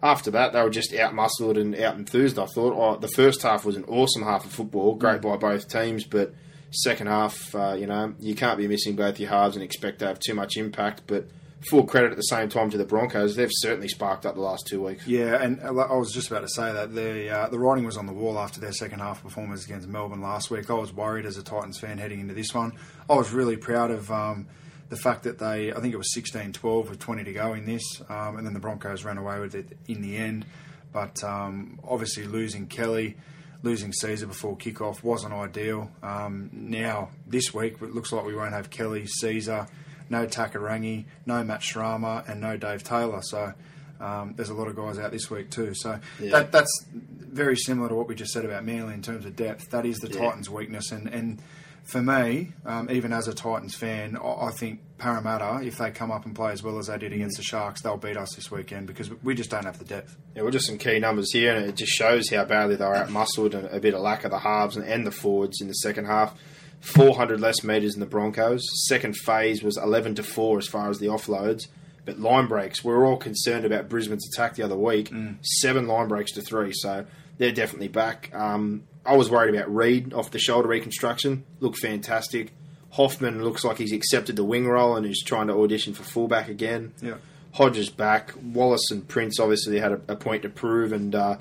after that, they were just out muscled and out enthused. I thought oh, the first half was an awesome half of football, great by both teams, but second half, uh, you know, you can't be missing both your halves and expect to have too much impact. But full credit at the same time to the Broncos; they've certainly sparked up the last two weeks. Yeah, and I was just about to say that the uh, the writing was on the wall after their second half performance against Melbourne last week. I was worried as a Titans fan heading into this one. I was really proud of um, the fact that they, I think it was 16-12 with 20 to go in this, um, and then the Broncos ran away with it in the end. But um, obviously losing Kelly, losing Sezer before kickoff wasn't ideal. Um, now this week it looks like we won't have Kelly, Sezer, no Takarangi, no Matt Srama, and no Dave Taylor. So. Um, there's a lot of guys out this week too, so Yeah. that that's very similar to what we just said about Manly in terms of depth. That is the Yeah. Titans' weakness, and and for me, um, even as a Titans fan, I, I think Parramatta, if they come up and play as well as they did against the Sharks, they'll beat us this weekend because we just don't have the depth. Yeah, well, just some key numbers here, and it just shows how badly they were out muscled and a bit of lack of the halves and, and the forwards in the second half. 400 less metres than the Broncos. Second phase was 11 to 4 as far as the offloads. But line breaks, we were all concerned about Brisbane's attack the other week. Seven line breaks to three, so they're definitely back. Um, I was worried about Reed off the shoulder reconstruction. Looked fantastic. Hoffman looks like he's accepted the wing role and is trying to audition for fullback again. Yeah. Hodges back. Wallace and Prince obviously had a, a point to prove, and uh,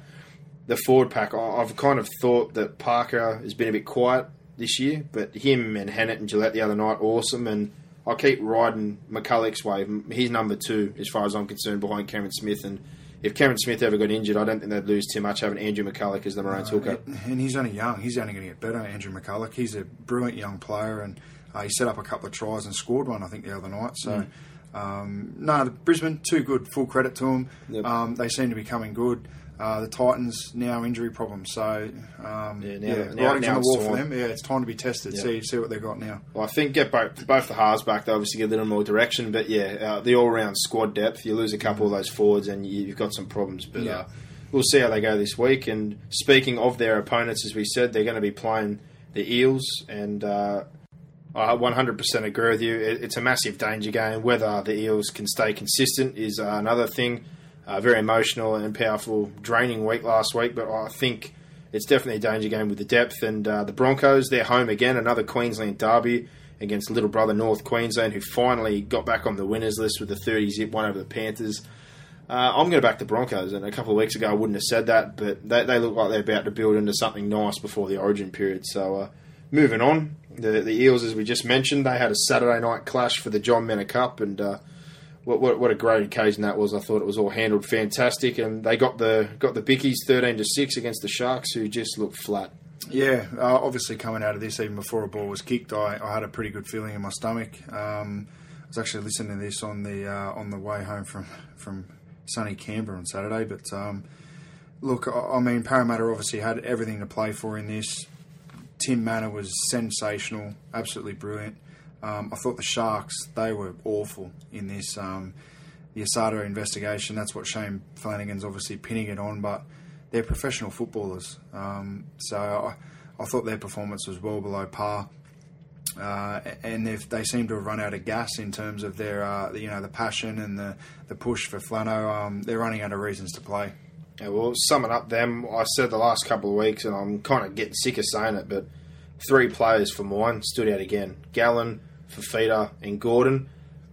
the forward pack. I- I've kind of thought that Parker has been a bit quiet this year, but him and Hannant and Gillett the other night, awesome. And I'll keep riding McCullough's wave. He's number two as far as I'm concerned behind Cameron Smith. And if Cameron Smith ever got injured, I don't think they'd lose too much having Andrew McCullough as the Maroons hooker. And he's only young. He's only going to get better, Andrew McCullough. He's a brilliant young player, and uh, he set up a couple of tries and scored one, I think, the other night. So, um, no, the Brisbane, too good. Full credit to them. Yep. Um, they seem to be coming good. Uh, the Titans now injury problems, so um, Yeah, yeah, now- writing's now- on now the it's wall for time. them. Yeah, it's time to be tested. Yeah. See, see what they've got now. Well, I think get both both the halves back. They obviously get a little more direction, but yeah, uh, the all round squad depth. You lose a couple of those forwards, and you, you've got some problems. But Yeah. uh, we'll see how they go this week. And speaking of their opponents, as we said, they're going to be playing the Eels, and uh, I 100% agree with you. It, it's a massive danger game. Whether the Eels can stay consistent is another thing. Uh, very emotional and powerful, draining week last week, but I think it's definitely a danger game with the depth. And uh, the Broncos, they're home again, another Queensland derby against little brother North Queensland, who finally got back on the winners list with a 30 zip one over the Panthers. Uh, I'm going to back the Broncos, and a couple of weeks ago I wouldn't have said that, but they, they look like they're about to build into something nice before the Origin period. So, uh, moving on, the the Eels, as we just mentioned, they had a Saturday night clash for the Jon Mannah Cup, and uh, what, what what a great occasion that was! I thought it was all handled fantastic, and they got the got the Bickies 13 to six against the Sharks, who just looked flat. Yeah, uh, obviously coming out of this, even before a ball was kicked, I, I had a pretty good feeling in my stomach. Um, I was actually listening to this on the uh, on the way home from from sunny Canberra on Saturday. But um, look, I, I mean, Parramatta obviously had everything to play for in this. Tim Mannah was sensational, absolutely brilliant. Um, I thought the Sharks they were awful in this. Um, the Asada investigation. That's what Shane Flanagan's obviously pinning it on, but they're professional footballers. Um, so I, I thought their performance was well below par. Uh, and they seem to have run out of gas in terms of their, uh, you know, the passion and the, the push for Flano. Um, they're running out of reasons to play. Yeah, well, summing up them, I said the last couple of weeks, and I'm kind of getting sick of saying it, but three players for mine stood out again: Gallen, Fifita, and Gordon.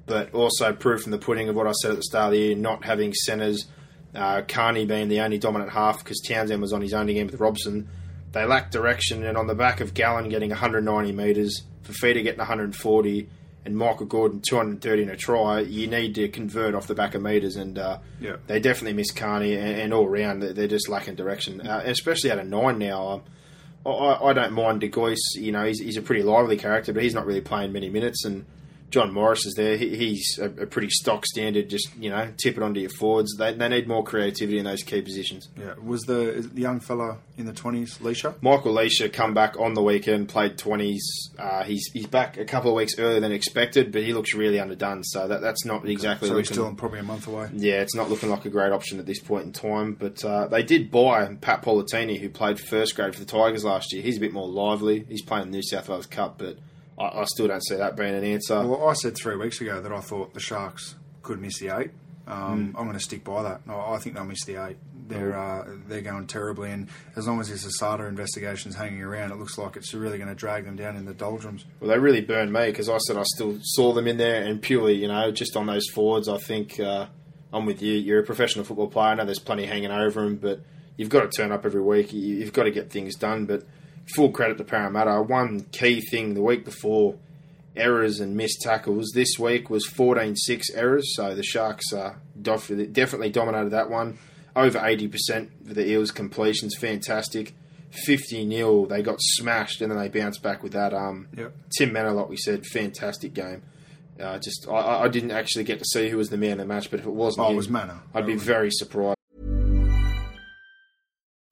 But also proof in the pudding of what I said at the start of the year: not having centres, uh, Carney being the only dominant half because Townsend was on his own again with Robson. They lacked direction, and on the back of Gallen getting 190 metres, Fifita getting 140, and Michael Gordon 230 in a try, you need to convert off the back of metres, and uh, Yeah. they definitely miss Carney, and, and all round they're they're just lacking direction, uh, especially at a nine now. Um, I, I don't mind De Gois, you know, he's, he's a pretty lively character, but he's not really playing many minutes, and John Morris is there. He, he's a, a pretty stock standard, just you know, tip it onto your forwards. They, they need more creativity in those key positions. Yeah, was the, the young fella in the twenties, Lichaa? Michael Lichaa come back on the weekend, played twenties. Uh, he's he's back a couple of weeks earlier than expected, but he looks really underdone. So that that's not exactly So he's looking. still probably a month away. Yeah, it's not looking like a great option at this point in time. But uh, they did buy Pat Polatini, who played first grade for the Tigers last year. He's a bit more lively. He's playing the New South Wales Cup, but I, I still don't see that being an answer. Well, I said three weeks ago that I thought the Sharks could miss the eight. Um, Hmm. I'm going to stick by that. No, I think they'll miss the eight. They're uh, they're going terribly, and as long as this Asada investigation's hanging around, it looks like it's really going to drag them down in the doldrums. Well, they really burned me because I said I still saw them in there, and purely, you know, just on those forwards, I think uh, I'm with you. You're a professional football player. I know there's plenty hanging over them, but you've got to turn up every week. You- You've got to get things done. But full credit to Parramatta. One key thing the week before errors and missed tackles. This week was 14-6 errors, so the Sharks uh, definitely dominated that one. Over 80% of the Eels completions, fantastic. 50 0 they got smashed and then they bounced back with that. Um, Yep. Tim Mannah, like we said, fantastic game. Uh, just I- I, didn't actually get to see who was the man of the match, but if it wasn't, Oh, it was Mannah. I'd be very surprised.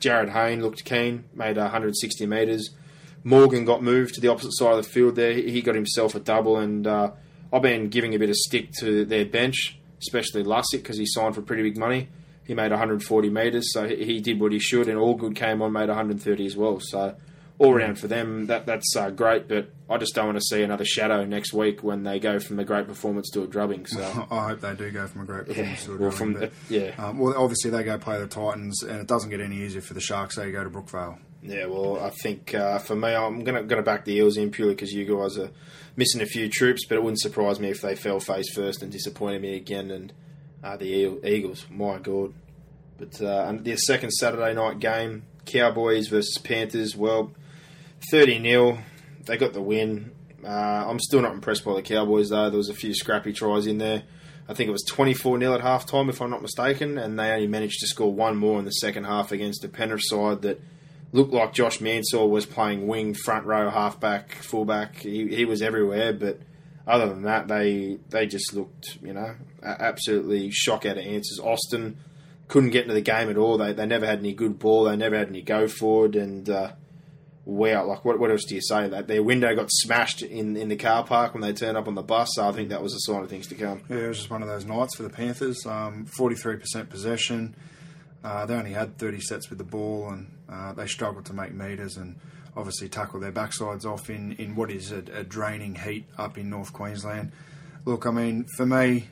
Jarryd Hayne looked keen, made 160 metres. Morgan got moved to the opposite side of the field there. He got himself a double, and uh, I've been giving a bit of stick to their bench, especially Lussick, because he signed for pretty big money. He made 140 metres, so he, he did what he should, and Allgood came on, made 130 as well. So all round for them, that that's uh, great. But I just don't want to see another shadow next week when they go from a great performance to a drubbing. So I hope they do go from a great performance to a well, drubbing, but, yeah. Um, well, obviously they go play the Titans, and it doesn't get any easier for the Sharks. They go to Brookvale. Yeah, well, I think uh, for me, I'm going to going to back the Eels in purely because you guys are missing a few troops, but it wouldn't surprise me if they fell face first and disappointed me again. And uh, the Eagles, my god! But uh, and the second Saturday night game, Cowboys versus Panthers. Well, thirty 0 They got the win. Uh, I'm still not impressed by the Cowboys though. There was a few scrappy tries in there. I think it was 24 0 at half time, if I'm not mistaken, and they only managed to score one more in the second half against a Penrith side that looked like Josh Mansour was playing wing, front row, halfback, fullback. He, he was everywhere, but other than that, they they just looked, you know, absolutely shock out of answers. Austin couldn't get into the game at all. They they never had any good ball. They never had any go forward, and uh, wow, like what what else do you say? That their window got smashed in in the car park when they turned up on the bus. So I think that was a sign of things to come. Yeah, it was just one of those nights for the Panthers. Um, 43% possession. Uh, they only had 30 sets with the ball, and uh, they struggled to make meters and obviously tackle their backsides off in, in what is a, a draining heat up in North Queensland. Look, I mean, for me,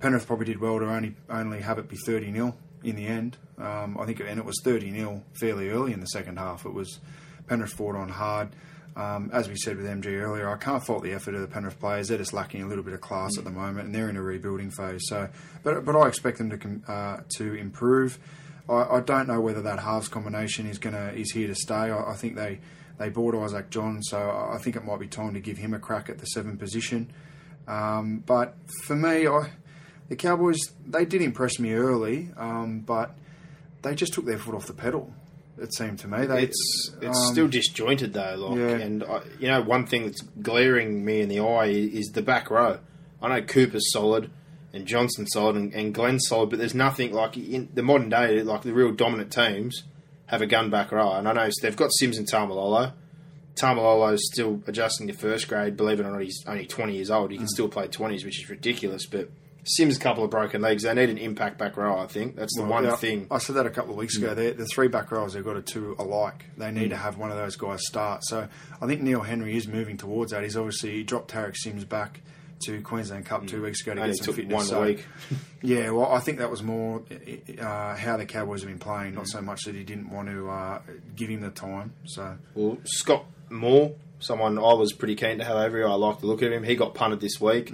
Penrith probably did well to only only have it be 30 0 in the end. Um, I think, and it was 30 0 fairly early in the second half. It was Penrith fought on hard. Um, as we said with MG earlier, I can't fault the effort of the Penrith players. They're just lacking a little bit of class at the moment, and they're in a rebuilding phase. So, but but I expect them to uh, to improve. I, I don't know whether that halves combination is gonna is here to stay. I, I think they they bought Isaac John, so I think it might be time to give him a crack at the seven position. Um, but for me, I, the Cowboys they did impress me early, um, but they just took their foot off the pedal. It seemed to me. They, It's it's um, still disjointed though, like, yeah. and I, you know one thing that's glaring me in the eye is the back row. I know Cooper's solid, and Johnson's solid, and, and Glenn's solid, but there's nothing like in the modern day, like the real dominant teams have a gun back row, and I know they've got Sims and Taumalolo. Taumalolo's still adjusting to first grade. Believe it or not, he's only 20 years old. He Mm. can still play 20s, which is ridiculous. But Sims a couple of broken legs. They need an impact back row. I think that's the Well, one yeah, thing. I said that a couple of weeks ago. Mm. They're, the three back rows they've got are two alike. They need mm. to have one of those guys start. So I think Neil Henry is moving towards that. He's obviously he dropped Tariq Sims back to Queensland Cup two mm. weeks ago to Only get some took fitness. one So, week. yeah, well, I think that was more uh, how the Cowboys have been playing, not so much that he didn't want to uh, give him the time. So Well, Scott Moore, someone I was pretty keen to have over here. I like the look of him. He got punted this week.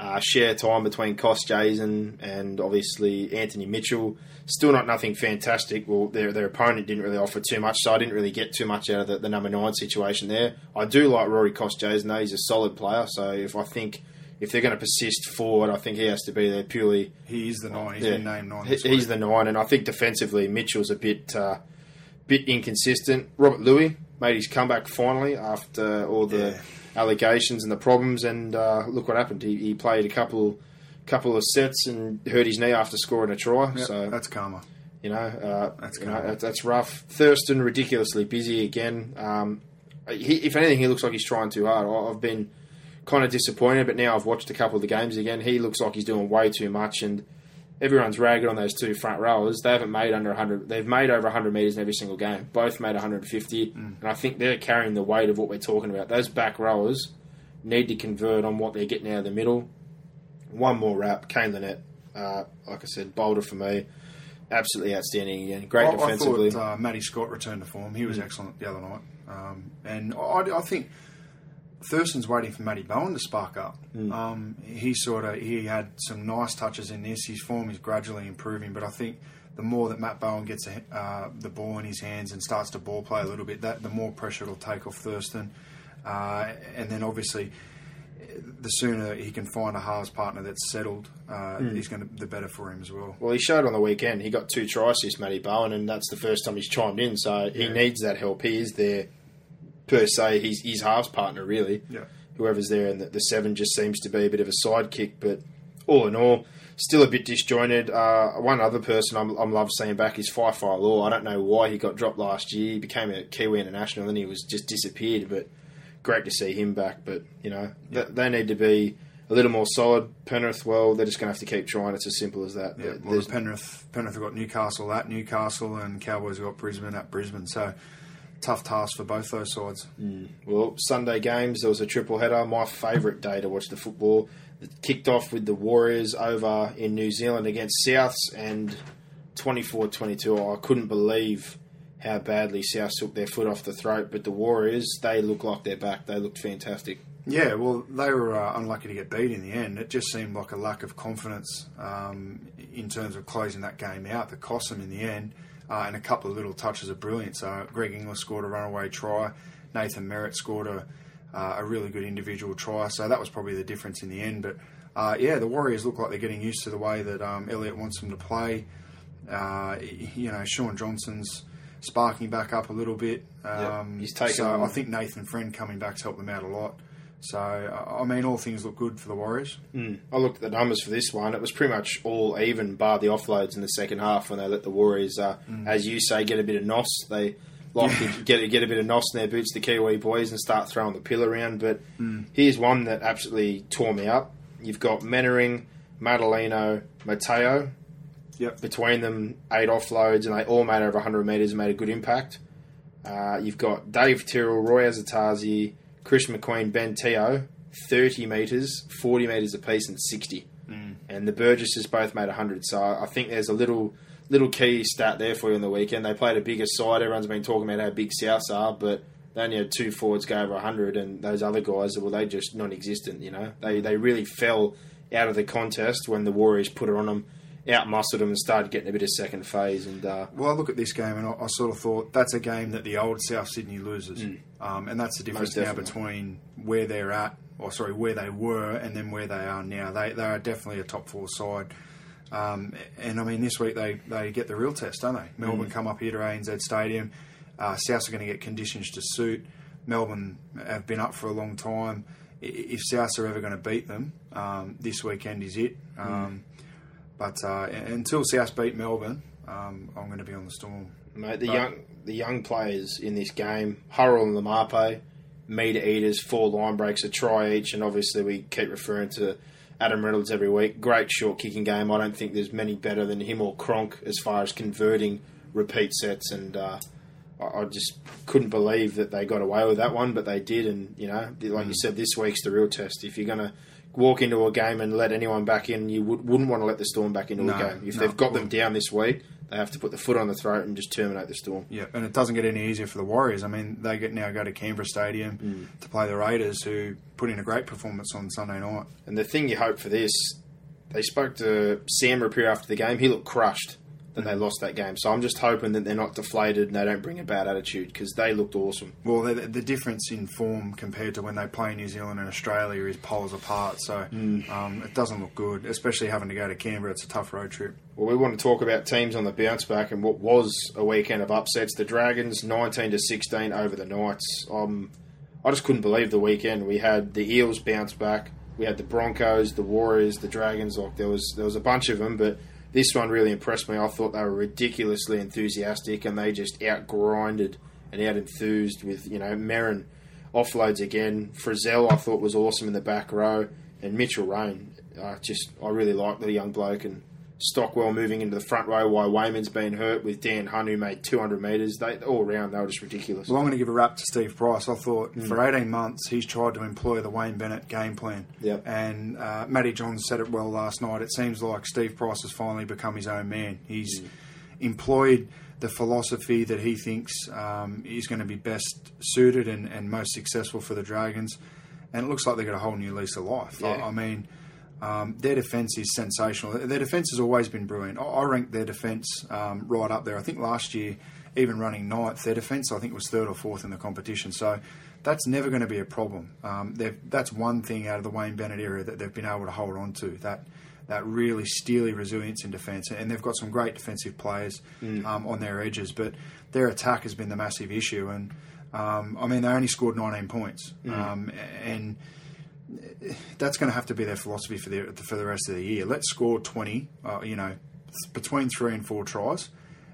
Uh, share time between Kostjasyn and obviously Anthony Mitchell. Still not nothing fantastic. Well, their their opponent didn't really offer too much, so I didn't really get too much out of the, the number nine situation there. I do like Rory Kostjasyn though. He's a solid player. So if I think if they're going to persist forward, I think he has to be there purely he is the nine. He's yeah. been named nine. He's week. the nine, and I think defensively Mitchell's a bit uh, bit inconsistent. Robert Lui made his comeback finally after all the Yeah. Allegations and the problems, and uh, look what happened. He, he played a couple couple of sets and hurt his knee after scoring a try. Yep, so that's karma. you know, uh, That's you know, that's rough. Thurston ridiculously busy again. Um, he, if anything, he looks like he's trying too hard. I- I've been kind of disappointed, but now I've watched a couple of the games again. He looks like he's doing way too much, and everyone's ragged on those two front rowers. They haven't made under 100. They've made over 100 meters in every single game. Both made 150, and I think they're carrying the weight of what we're talking about. Those back rowers need to convert on what they're getting out of the middle. One more wrap, Kane Linnett. Uh, like I said, Boulder for me, absolutely outstanding again. Great I, I thought uh, Matty Scott returned to form. He was excellent the other night, um, and I, I think Thurston's waiting for Matty Bowen to spark up. Um, he sort of he had some nice touches in this. His form is gradually improving, but I think the more that Matt Bowen gets uh, the ball in his hands and starts to ball play a little bit, that the more pressure it'll take off Thurston, uh, and then obviously. The sooner he can find a halves partner that's settled, uh, he's going to the better for him as well. Well, he showed on the weekend. He got two tries this Matty Bowen, and that's the first time he's chimed in. So he needs that help. He is there per se. He's his halves partner, really. Yeah. Whoever's there, and the, the seven just seems to be a bit of a sidekick. But all in all, still a bit disjointed. Uh, one other person I'm, I'm love seeing back is Faifai Loa. I don't know why he got dropped last year. He became a Kiwi international, and he was just disappeared. But great to see him back. But you know, th- they need to be a little more solid. Penrith, well, they're just going to have to keep trying. It's as simple as that. Yeah, well, Penrith, Penrith have got Newcastle at Newcastle, and Cowboys have got Brisbane at Brisbane. So tough task for both those sides. Well, Sunday games, there was a triple header. My favourite day to watch the football. It kicked off with the Warriors over in New Zealand against Souths and 24 22. I couldn't believe how badly Souths took their foot off the throat, but the Warriors, they look like they're back. They looked fantastic. Yeah, well, they were uh, unlucky to get beat in the end. It just seemed like a lack of confidence um, in terms of closing that game out that cost them in the end, uh, and a couple of little touches of brilliance. Uh, Greg Inglis scored a runaway try. Nathan Merritt scored a, uh, a really good individual try. So that was probably the difference in the end. But uh, yeah, the Warriors look like they're getting used to the way that um, Elliott wants them to play. Uh, you know, Shaun Johnson's sparking back up a little bit. Um, he's taken so I think Nathan Friend coming back back's helped them out a lot. So I I mean, all things look good for the Warriors. I looked at the numbers for this one. It was pretty much all even, bar the offloads in the second half when they let the Warriors, uh, as you say, get a bit of nos. They like to get get a bit of nos in their boots, the Kiwi boys, and start throwing the pill around. But here's one that absolutely tore me up. You've got Mannering, Matulino, Mateo. Yep. Between them, eight offloads, and they all made over 100 metres and made a good impact. Uh, you've got Dave Tyrrell, Roy Asotasi, Chris McQueen, Ben Teo, 30 metres, 40 metres apiece, and 60. And the Burgesses both made 100. So I think there's a little little key stat there for you on the weekend. They played a bigger side. Everyone's been talking about how big Souths are, but they only had two forwards go over 100, and those other guys, well, they just non-existent. You know, they they really fell out of the contest when the Warriors put it on them, out muscled them, and started getting a bit of second phase. And uh, Well, I look at this game and I, I sort of thought that's a game that the old South Sydney loses, um, and that's the difference now between where they're at, or sorry, where they were, and then where they are now. They they are definitely a top four side. Um, and I mean, this week they, they get the real test, don't they? Melbourne come up here to ANZ Stadium. Uh, Souths are going to get conditions to suit. Melbourne have been up for a long time. If Souths are ever going to beat them, um, this weekend is it. Um, But uh, until Souths beat Melbourne, um, I'm going to be on the storm. Mate, the But- young the young players in this game, Hurrell and Laumape, meter eaters, four line breaks, a try each, and obviously we keep referring to Adam Reynolds every week. Great short kicking game. I don't think there's many better than him or Cronk as far as converting repeat sets, and uh, I, I just couldn't believe that they got away with that one, but they did. And you know, like you said, this week's the real test. If you're gonna walk into a game and let anyone back in, you would, wouldn't want to let the Storm back into No, a game. If no. they've got them down this week, they have to put the foot on the throat and just terminate the Storm. Yeah, and it doesn't get any easier for the Warriors. I mean, they get now go to Canberra Stadium mm. to play the Raiders, who put in a great performance on Sunday night. And the thing you hope for this, they spoke to Sam Rapira after the game. He looked crushed that they lost that game. So I'm just hoping that they're not deflated and they don't bring a bad attitude because they looked awesome. Well, the, the difference in form compared to when they play New Zealand and Australia is poles apart. So um, it doesn't look good, especially having to go to Canberra. It's a tough road trip. Well, we want to talk about teams on the bounce back and what was a weekend of upsets. The Dragons 19 to 16 over the Knights. Um, I just couldn't believe the weekend. We had the Eels bounce back. We had the Broncos, the Warriors, the Dragons. Like there was there was a bunch of them, but this one really impressed me. I thought they were ridiculously enthusiastic and they just outgrinded and out enthused with you know Merrin offloads again. Frizell I thought was awesome in the back row, and Mitchell Rein. I just I really like the young bloke and Stockwell moving into the front row while Weyman's been hurt with Dan Hun who made 200 metres. They all round they were just ridiculous. Well, I'm going to give a rap to Steve Price. I thought for 18 months he's tried to employ the Wayne Bennett game plan. Yep. And uh, Matty Johns said it well last night. It seems like Steve Price has finally become his own man. He's employed the philosophy that he thinks um, is going to be best suited and, and most successful for the Dragons. And it looks like they've got a whole new lease of life. I, Yeah. I mean, um, their defence is sensational. Their defence has always been brilliant. I, I rank their defence um, right up there. I think last year, even running ninth, their defence I think was third or fourth in the competition. So that's never going to be a problem. Um, that's one thing out of the Wayne Bennett era that they've been able to hold on to. That that really steely resilience in defence, and they've got some great defensive players um, on their edges. But their attack has been the massive issue, and um, I mean they only scored 19 points, um, and that's going to have to be their philosophy for the for the rest of the year. Let's score twenty, uh, you know, between three and four tries,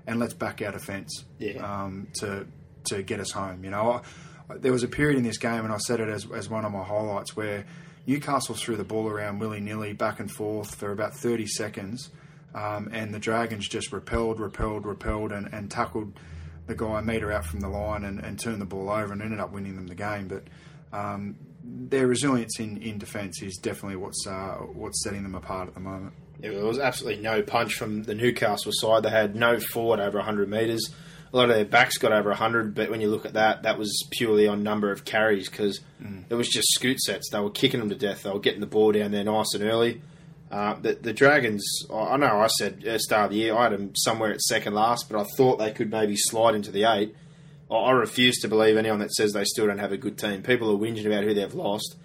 and let's back our defence Yeah. um, to to get us home. You know, I, there was a period in this game, and I said it as as one of my highlights where Newcastle threw the ball around willy nilly back and forth for about thirty seconds, um, and the Dragons just repelled, repelled, repelled, and, and tackled the guy a meter out from the line and, and turned the ball over and ended up winning them the game. But um, their resilience in, in defence is definitely what's uh, what's setting them apart at the moment. Yeah, there was absolutely no punch from the Newcastle side. They had no forward over 100 metres. A lot of their backs got over 100, but when you look at that, that was purely on number of carries because it was just scoot sets. They were kicking them to death. They were getting the ball down there nice and early. Uh, the, the Dragons, I I know I said at the start of the year I had them somewhere at second last, but I thought they could maybe slide into the eight. I, refuse to believe anyone that says they still don't have a good team. People are whinging about who they've lost.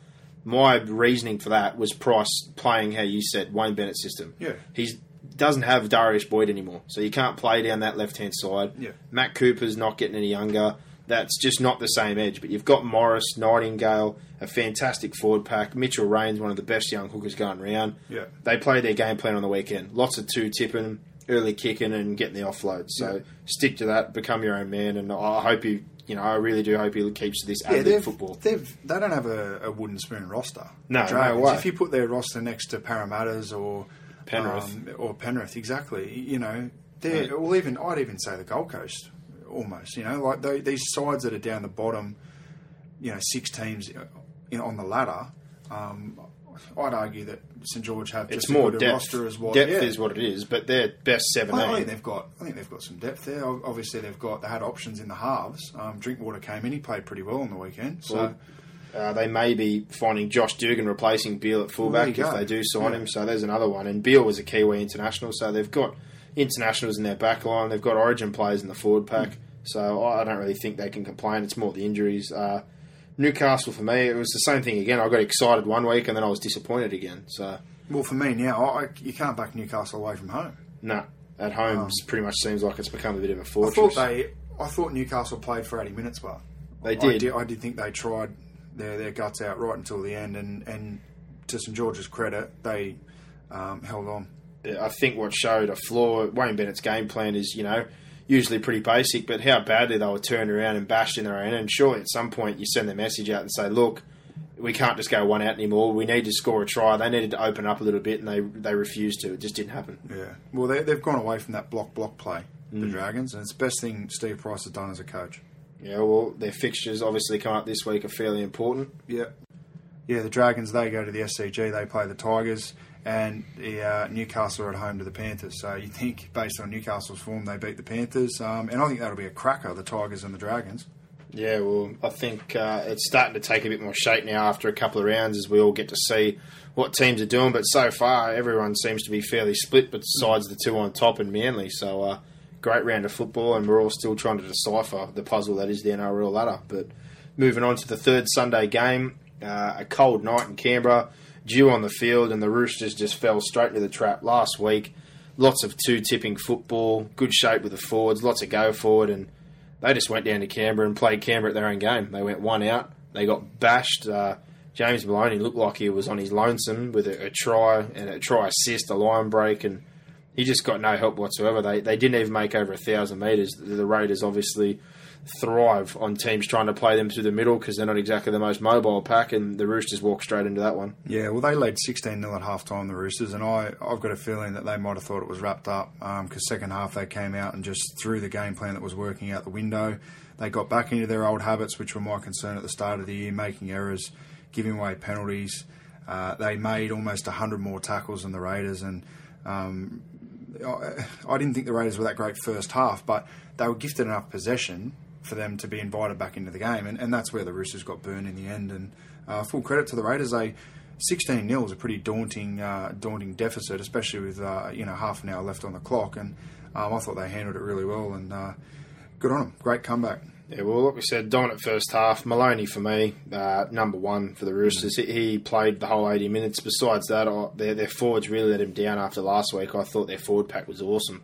My reasoning for that was Price playing how you said Wayne Bennett system. Yeah. he doesn't have Darius Boyd anymore, so you can't play down that left hand side. Yeah. Matt Cooper's not getting any younger. That's just not the same edge. But you've got Morris, Nightingale, a fantastic forward pack. Mitchell Rein's, one of the best young hookers going around. Yeah. They play their game plan on the weekend. Lots of two tipping, early kicking, and getting the offload. So Yeah. stick to that. Become your own man. And I hope you, you know, I really do hope he keeps this Yeah, yeah, they've, football. they've they don't have a, a wooden spoon roster. No, Dragons. no way. If you put their roster next to Parramatta's or Penrith. um, or Penrith, exactly. You know, they're well. Even I'd even say the Gold Coast, almost. You know, like they, these sides that are down the bottom. You know, six teams uh, know, on the ladder. Um, I'd argue that St George have It's just more as good a depth. roster as what depth yeah. is what it is, but they're best I, I seventeen. think they've got. I think they've got some depth there. Obviously, they've got. They had options in the halves. Um, Drinkwater came in. He played pretty well on the weekend. So. Well, Uh, they may be finding Josh Dugan replacing Beale at fullback Well, if they do sign Yeah. him. So there's another one. And Beale was a Kiwi international, so they've got internationals in their back line. They've got Origin players in the forward pack. Hmm. So I I don't really think they can complain. It's more the injuries. Uh, Newcastle for me, it was the same thing again. I got excited one week and then I was disappointed again. So Well, for me now, I, you can't back Newcastle away from home. no, at home it pretty much seems like it's become a bit of a Um, I fortress. thought they, I thought Newcastle played for eighty minutes, but They I did. did. I did think they tried their their guts out right until the end, and and to St George's credit, they um, held on. I think what showed a flaw. Wayne Bennett's game plan is, you know, usually pretty basic, but how badly they were turned around and bashed in their own. And surely at some point you send the message out and say, look, we can't just go one out anymore. We need to score a try. They needed to open up a little bit, and they they refused to. It just didn't happen. Yeah. Well, they, they've gone away from that block block play, the Mm. Dragons, and it's the best thing Steve Price has done as a coach. Yeah, well, their fixtures obviously come up this week are fairly important. Yeah. Yeah, the Dragons, they go to the SCG, they play the Tigers, and the uh, Newcastle are at home to the Panthers. So you think, based on Newcastle's form, they beat the Panthers. Um, and I think that'll be a cracker, the Tigers and the Dragons. Yeah, well, I think uh, it's starting to take a bit more shape now after a couple of rounds as we all get to see what teams are doing. But so far, everyone seems to be fairly split besides the two on top and Manly. So, uh, great round of football, and we're all still trying to decipher the puzzle that is the NRL ladder. But moving on to the third Sunday game, uh, a cold night in Canberra, dew on the field, and the Roosters just fell straight into the trap last week. Lots of two tipping football, good shape with the forwards, lots of go forward, and they just went down to Canberra and played Canberra at their own game. They went one out. They got bashed. Uh, James Maloney looked like he was on his lonesome with a, a try and a try assist, a line break, and he just got no help whatsoever. They they didn't even make over a thousand metres. The, the Raiders obviously thrive on teams trying to play them through the middle because they're not exactly the most mobile pack, and the Roosters walked straight into that one. Yeah, well, they led 16 0 at half time, the Roosters, and I, I've got a feeling that they might have thought it was wrapped up because second half they came out and just threw the game plan that was working out the window. They got back into their old habits, which were my concern at the start of the year, making errors, giving away penalties. Uh, they made almost 100 more tackles than the Raiders, and um, I, I didn't think the Raiders were that great first half, but they were gifted enough possession for them to be invited back into the game, and, and that's where the Roosters got burned in the end. And uh, full credit to the Raiders, they 16 0 is a pretty daunting, uh, daunting deficit, especially with uh, you know half an hour left on the clock. And um, I thought they handled it really well, and uh, good on them. Great comeback. Yeah, well, like we said, dominant first half. Maloney for me, uh, number one for the Roosters. He, he played the whole 80 minutes. Besides that, I, their, their forwards really let him down after last week. I thought their forward pack was awesome.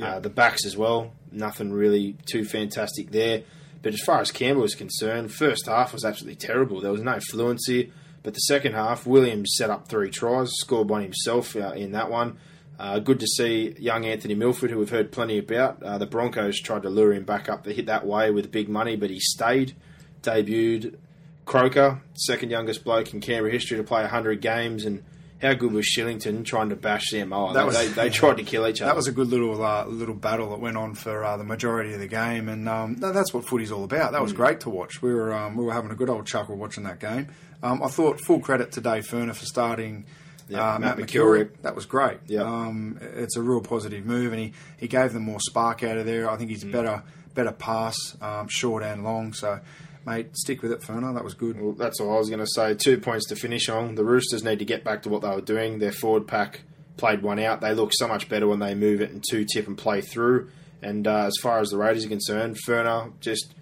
Uh, the backs as well, nothing really too fantastic there. But as far as Canberra was concerned, first half was absolutely terrible. There was no fluency. But the second half, Williams set up three tries, scored by himself uh, in that one. Uh, good to see young Anthony Milford, who we've heard plenty about. Uh, the Broncos tried to lure him back up to hit that way with big money, but he stayed, debuted. Croker, second youngest bloke in Canberra history to play 100 games, and how good was Shillington trying to bash Sam Moa? That They- was- they, they tried to kill each other. That was a good little uh, little battle that went on for uh, the majority of the game, and um, tha- that's what footy's all about. That was great to watch. We were um, we were having a good old chuckle watching that game. Um, I thought full credit to Dave Furner for starting. Yeah, uh, Matt Matt. That was great. Yeah. Um, it's a real positive move, and he, he gave them more spark out of there. I think Mm. he's better better pass, um, short and long. So, mate, stick with it, Furner. That was good. Well, that's all I was going to say. Two points to finish on. The Roosters need to get back to what they were doing. Their forward pack played one out. They look so much better when they move it and two tip and play through. And uh, as far as the Raiders are concerned, Furner just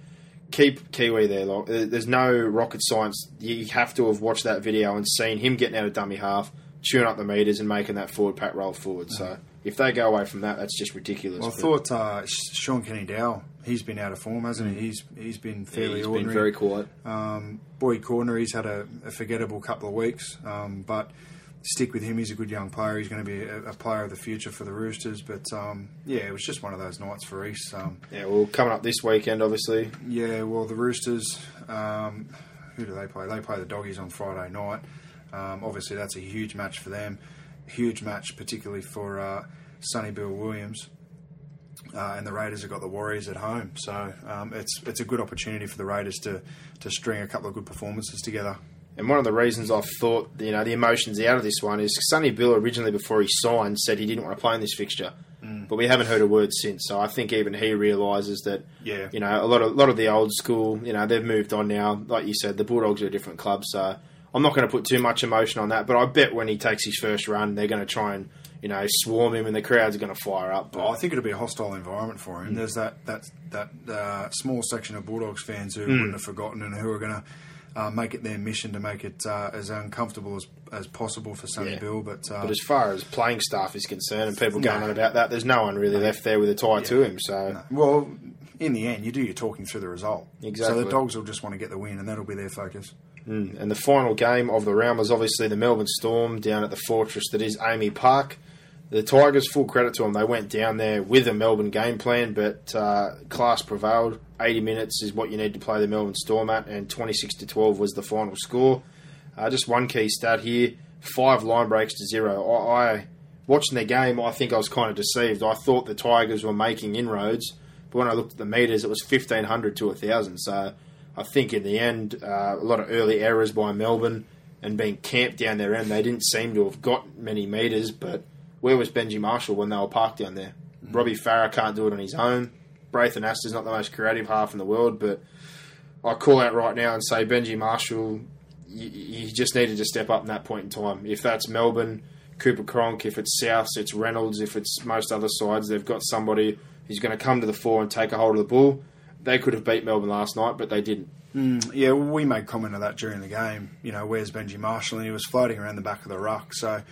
keep Kiwi there. There's no rocket science. You have to have watched that video and seen him getting out of dummy half, chewing up the meters, and making that forward pack roll forward. So if they go away from that, that's just ridiculous. Well, I thought uh, Shaun Kenny-Dowall, he's been out of form, hasn't he? He's he's been fairly he's ordinary. been very quiet. Um, Boyd Cordner, he's had a, a forgettable couple of weeks, um, but stick with him. He's a good young player. He's going to be a, a player of the future for the Roosters. But um, yeah, it was just one of those nights for East. Um, Yeah, well, coming up this weekend, obviously. yeah, well, the Roosters, um, who do they play? They play the Doggies on Friday night. Um, obviously, that's a huge match for them. Huge match, particularly for uh, Sonny Bill Williams. Uh, and the Raiders have got the Warriors at home, so um, it's it's a good opportunity for the Raiders to to string a couple of good performances together. And one of the reasons I thought, you know, the emotions out of this one is Sonny Bill originally, before he signed, said he didn't want to play in this fixture. But we haven't heard a word since. So I think even he realises that, Yeah. you know, a lot of lot of the old school, you know, they've moved on now. Like you said, the Bulldogs are a different club. So I'm not going to put too much emotion on that. But I bet when he takes his first run, they're going to try and, you know, swarm him and the crowds are going to fire up. But Well, I think it'll be a hostile environment for him. There's that that that uh, small section of Bulldogs fans who wouldn't have forgotten and who are going to uh, make it their mission to make it uh, as uncomfortable as, as possible for Sonny Yeah. Bill. But, uh, But as far as playing staff is concerned and people going on about that, there's no one really left there with a tie to him. So well, in the end, you do your talking through the result. Exactly. So the Dogs will just want to get the win, and that'll be their focus. And the final game of the round was obviously the Melbourne Storm down at the fortress that is AAMI Park. The Tigers, full credit to them, they went down there with a Melbourne game plan, but uh, class prevailed. 80 minutes is what you need to play the Melbourne Storm at, and 26 to 12 was the final score. Uh, just one key stat here: five line breaks to zero. I, I watching the game, I think I was kind of deceived. I thought the Tigers were making inroads, but when I looked at the meters, it was 1500 to 1000. So I think in the end, uh, a lot of early errors by Melbourne and being camped down their end, they didn't seem to have got many meters. But where was Benji Marshall when they were parked down there? Robbie Farah can't do it on his own. Braith Anasta's not the most creative half in the world, but I call out right now and say Benji Marshall, you, you just needed to step up in that point in time. If that's Melbourne, Cooper Cronk, if it's Souths, it's Reynolds, if it's most other sides, they've got somebody who's going to come to the fore and take a hold of the ball. They could have beat Melbourne last night, but they didn't. Yeah, well, we made comment of that during the game. You know, where's Benji Marshall? And he was floating around the back of the ruck. So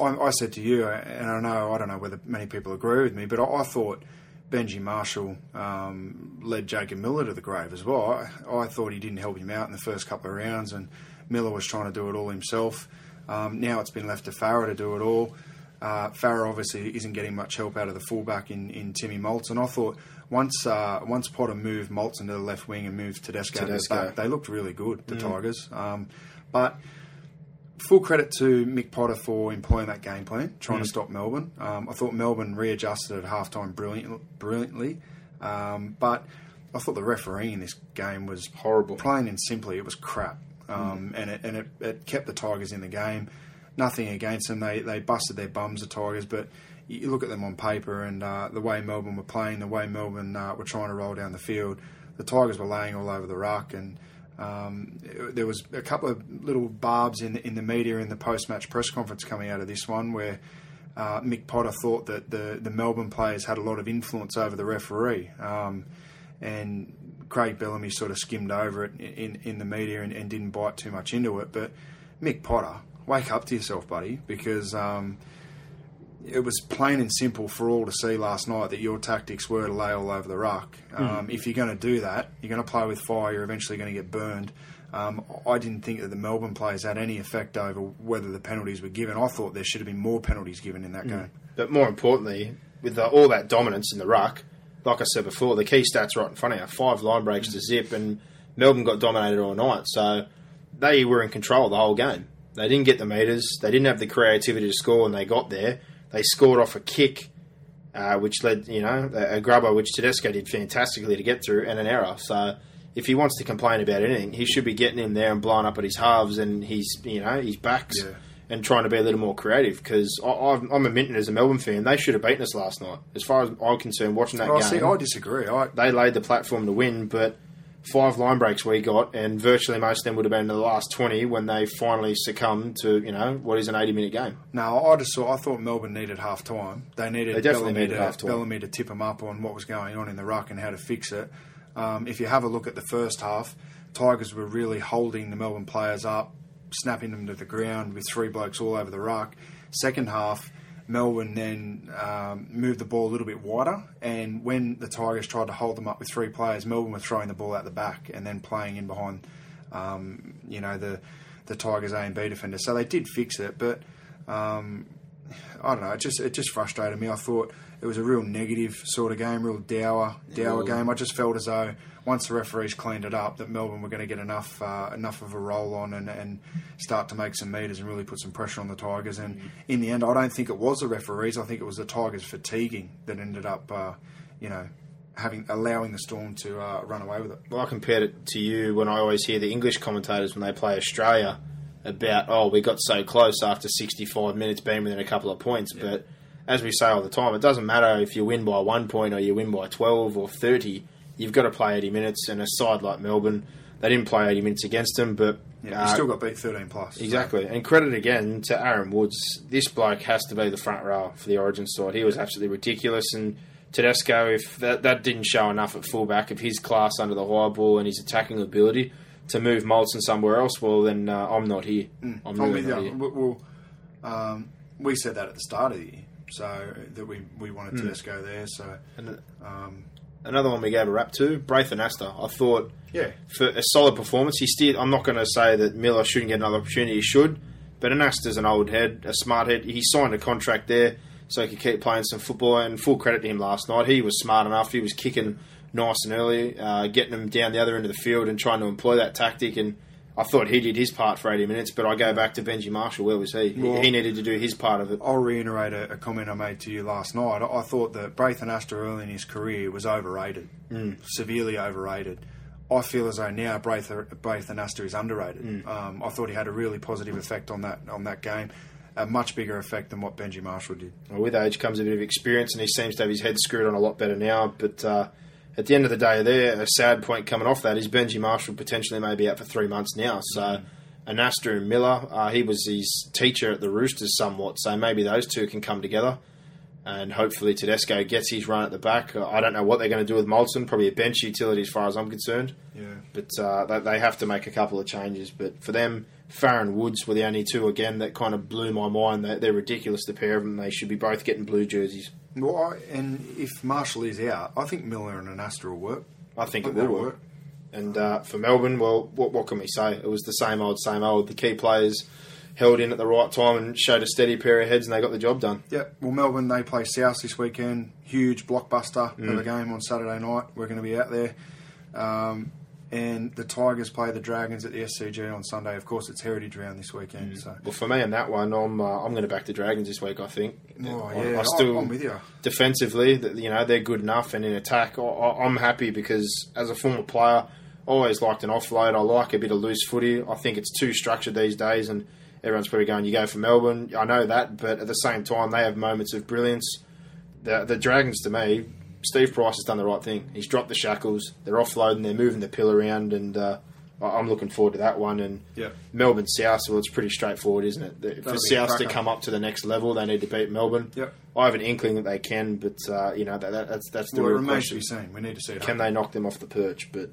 I, I said to you, and I know I don't know whether many people agree with me, but I, I thought Benji Marshall um, led Jacob Miller to the grave as well. I, I thought he didn't help him out in the first couple of rounds, and Miller was trying to do it all himself. Um, now it's been left to Farah to do it all. Uh, Farah obviously isn't getting much help out of the fullback in, in Timmy Moltzen, and I thought once uh, once Potter moved Moltzen into the left wing and moved Tedesco to the Tedesco. back, they looked really good, the Tigers. Um, but full credit to Mick Potter for employing that game plan, trying to stop Melbourne. Um, I thought Melbourne readjusted at halftime brilliant, brilliantly, um, but I thought the refereeing in this game was Horrible. Plain and simply, it was crap, um, and it and it, it kept the Tigers in the game. Nothing against them; they they busted their bums, the Tigers, but. You look at them on paper and uh, the way Melbourne were playing, the way Melbourne uh, were trying to roll down the field. The Tigers were laying all over the ruck, and um, there was a couple of little barbs in the, in the media in the post-match press conference coming out of this one where uh, Mick Potter thought that the, the Melbourne players had a lot of influence over the referee, um, and Craig Bellamy sort of skimmed over it in in the media and, and didn't bite too much into it. But Mick Potter, wake up to yourself, buddy, because. Um, it was plain and simple for all to see last night that your tactics were to lay all over the ruck. Um, If you're going to do that, you're going to play with fire. You're eventually going to get burned. Um, I didn't think that the Melbourne players had any effect over whether the penalties were given. I thought there should have been more penalties given in that game. But more importantly, with the, all that dominance in the ruck, like I said before, the key stats right in front of you. Five line breaks to zip, and Melbourne got dominated all night. So they were in control the whole game. They didn't get the meters. They didn't have the creativity to score, and they got there. They scored off a kick, uh, which led, you know, a, a grubber, which Tedesco did fantastically to get through, and an error. So if he wants to complain about anything, he should be getting in there and blowing up at his halves and his, you know, his backs. Yeah. And trying to be a little more creative because I'm I'm a Minton as a Melbourne fan. They should have beaten us last night. As far as I'm concerned, watching that Oh, game, see, I disagree. I, they laid the platform to win, but five line breaks we got, and virtually most of them would have been in the last 20 when they finally succumbed to, you know, what is an 80 minute game. No, I just saw. I thought Melbourne needed half time. They needed They definitely Bellamy, needed to, half-time. Bellamy to tip them up on what was going on in the ruck and how to fix it. Um, if you have a look at the first half, Tigers were really holding the Melbourne players up, snapping them to the ground with three blokes all over the ruck. Second half, Melbourne then um, moved the ball a little bit wider, and when the Tigers tried to hold them up with three players, Melbourne were throwing the ball out the back and then playing in behind, um, you know, the the Tigers A and B defenders. So they did fix it, but um, I don't know. It just it just frustrated me. I thought it was a real negative sort of game, real dour dour game. I just felt as though once the referees cleaned it up, that Melbourne were going to get enough uh, enough of a roll on and, and start to make some meters and really put some pressure on the Tigers. And in the end, I don't think it was the referees. I think it was the Tigers fatiguing that ended up, uh, you know, having allowing the Storm to uh, run away with it. Well, I compared it to you when I always hear the English commentators when they play Australia about, oh, we got so close after 65 minutes being within a couple of points. But as we say all the time, it doesn't matter if you win by one point or you win by 12 or 30. You've got to play 80 minutes. And a side like Melbourne, they didn't play 80 minutes against them, but. Yeah, uh, you still got beat thirteen plus. so- Exactly. And credit again to Aaron Woods. This bloke has to be the front row for the Origin side. He was absolutely ridiculous. And Tedesco, if that, that didn't show enough at fullback of his class under the high ball and his attacking ability to move Moltzen somewhere else, well, then uh, I'm not here. I'm I'm really with not here. We- Well, um, we said that at the start of the year, so that we, we wanted Hmm. Tedesco there. So um, Another one we gave a rap to, Braith Anasta. I thought yeah, for a solid performance. He steered. I'm not going to say that Miller shouldn't get another opportunity. He should, but Anasta's an old head, a smart head. He signed a contract there so he could keep playing some football. And full credit to him last night. He was smart enough. He was kicking nice and early, uh, getting them down the other end of the field and trying to employ that tactic. And I thought he did his part for 80 minutes. But I go back to Benji Marshall. Where was he? He- Well- he needed to do his part of it. I'll reiterate a, a comment I made to you last night. I, I thought that Braith Anasta early in his career was overrated, Mm. severely overrated. I feel as though now Braith Anasta is underrated. Mm. Um, I thought he had a really positive effect on that on that game, a much bigger effect than what Benji Marshall did. Well, with age comes a bit of experience, and he seems to have his head screwed on a lot better now. But uh, at the end of the day, there a sad point coming off that is Benji Marshall potentially may be out for three months now. So, Anasta and Miller, uh, he was his teacher at the Roosters somewhat. So maybe those two can come together, and hopefully Tedesco gets his run at the back. Uh, I don't know what they're going to do with Moltzen. Probably a bench utility as far as I'm concerned. Yeah. But uh, they, they have to make a couple of changes. But for them, Farron Woods were the only two again that kind of blew my mind. They're ridiculous, the pair of them. They should be both getting blue jerseys. Well, I, and if Marshall is out, I think Miller and Anasta will work. I think it will work. And uh, for Melbourne, well, what, what can we say? It was the same old, same old. The key players held in at the right time and showed a steady pair of heads, and they got the job done. Yeah, well, Melbourne they play South this weekend. Huge blockbuster Mm. of a game on Saturday night. We're going to be out there, um, and the Tigers play the Dragons at the SCG on Sunday. Of course, it's Heritage Round this weekend. Mm. So, Well, for me on that one, I'm uh, I'm going to back the Dragons this week. I think. oh, I- yeah, I still I'm with you. defensively, you know they're good enough, and in attack, I, I- I'm happy because as a former player, I always liked an offload. I like a bit of loose footy. I think it's too structured these days, and everyone's probably going, "You go for Melbourne." I know that, but at the same time, they have moments of brilliance. The, the Dragons, to me, Steve Price has done the right thing. He's dropped the shackles. They're offloading. They're moving the pill around, and uh, I'm looking forward to that one. And Yeah. Melbourne South, well, it's pretty straightforward, isn't it? For South to come up to the next level, they need to beat Melbourne. Yep. I have an inkling that they can, but uh, you know that, that, that's that's the Well, real remains to be seen. We need to see it. Can happen. they knock them off the perch? But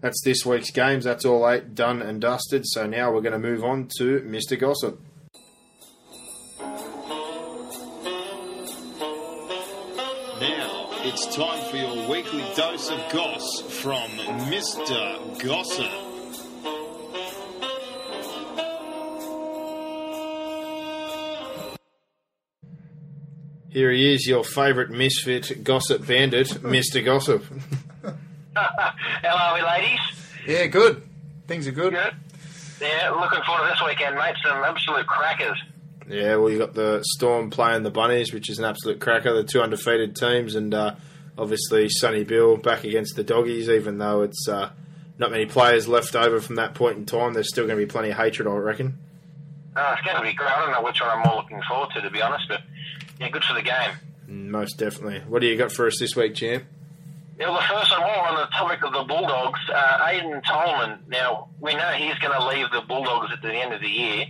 that's this week's games. That's all eight done and dusted. So now we're going to move on to Mr. Gossip. It's time for your weekly dose of goss from Mr. Gossip. Here he is, your favourite misfit gossip bandit, Mr. Gossip. How are we, ladies? Yeah, good. Things are good. Good. Yeah, looking forward to this weekend, mate. Some absolute crackers. Yeah, well, you got the Storm playing the Bunnies, which is an absolute cracker. The two undefeated teams, and uh, obviously Sonny Bill back against the Doggies. Even though it's uh, not many players left over from that point in time, there's still going to be plenty of hatred, I reckon. Oh, it's going to be great. I don't know which one I'm more looking forward to, to be honest, but yeah, good for the game. Most definitely. What do you got for us this week, champ? Yeah, well, the first one, while on the topic of the Bulldogs, uh, Aidan Tolman. Now, we know he's going to leave the Bulldogs at the end of the year.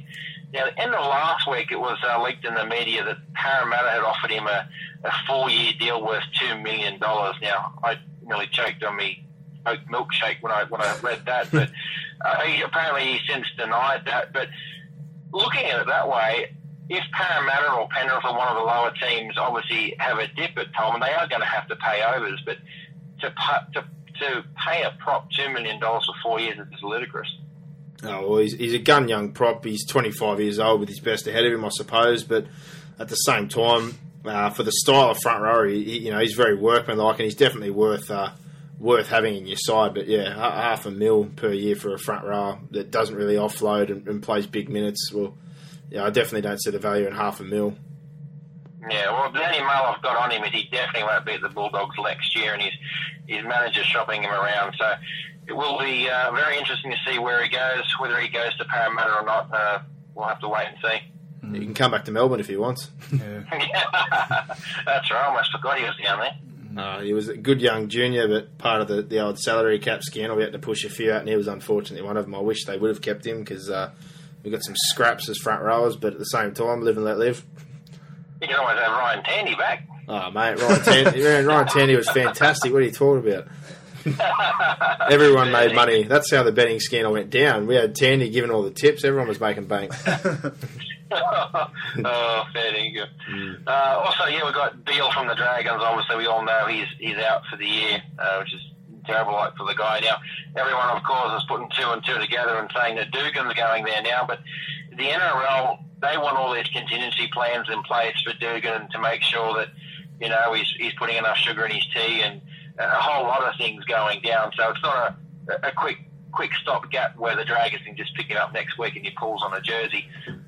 Now, at the end of last week, it was uh, leaked in the media that Parramatta had offered him a, a four-year deal worth $2 million. Now, I nearly choked on me oat milkshake when I when I read that, but uh, he, apparently he since denied that. But looking at it that way, if Parramatta or Penrith or one of the lower teams obviously have a dip at Tolman, they are going to have to pay overs. But to to to pay a prop two million dollars for four years is ludicrous. Oh, well, he's, he's a gun young prop. He's 25 years old with his best ahead of him, I suppose. But at the same time, uh, for the style of front row, he, you know, he's very workmanlike and he's definitely worth uh, worth having in your side. But yeah, half a mil per year for a front row that doesn't really offload and, and plays big minutes. Well, yeah, I definitely don't see the value in half a mil. Yeah, well, the only mail I've got on him is he definitely won't be at the Bulldogs next year, and his his manager's shopping him around. So it will be uh, very interesting to see where he goes, whether he goes to Parramatta or not. Uh, we'll have to wait and see. He can come back to Melbourne if he wants. Yeah. That's right. I almost forgot he was down there. Uh, he was a good young junior, but part of the, the old salary cap scandal, we had to push a few out, and he was unfortunately one of them. I wish they would have kept him because uh, we got some scraps as front rowers, but at the same time, live and let live. You can always have Ryan Tandy back. Oh, mate, Ryan Tandy, Ryan Tandy was fantastic. What are you talking about? Everyone made money. That's how the betting scandal went down. We had Tandy giving all the tips. Everyone was making bank. oh, fair dinkum. Uh, also, yeah, we've got Beale from the Dragons. Obviously, we all know he's he's out for the year, uh, which is terrible luck for the guy. Now, everyone, of course, is putting two and two together and saying that Dugan's going there now, but the NRL they want all these contingency plans in place for Dugan to make sure that you know he's he's putting enough sugar in his tea and a whole lot of things going down. So it's not a, a quick quick stop gap where the Dragons can just pick it up next week and he pulls on a jersey.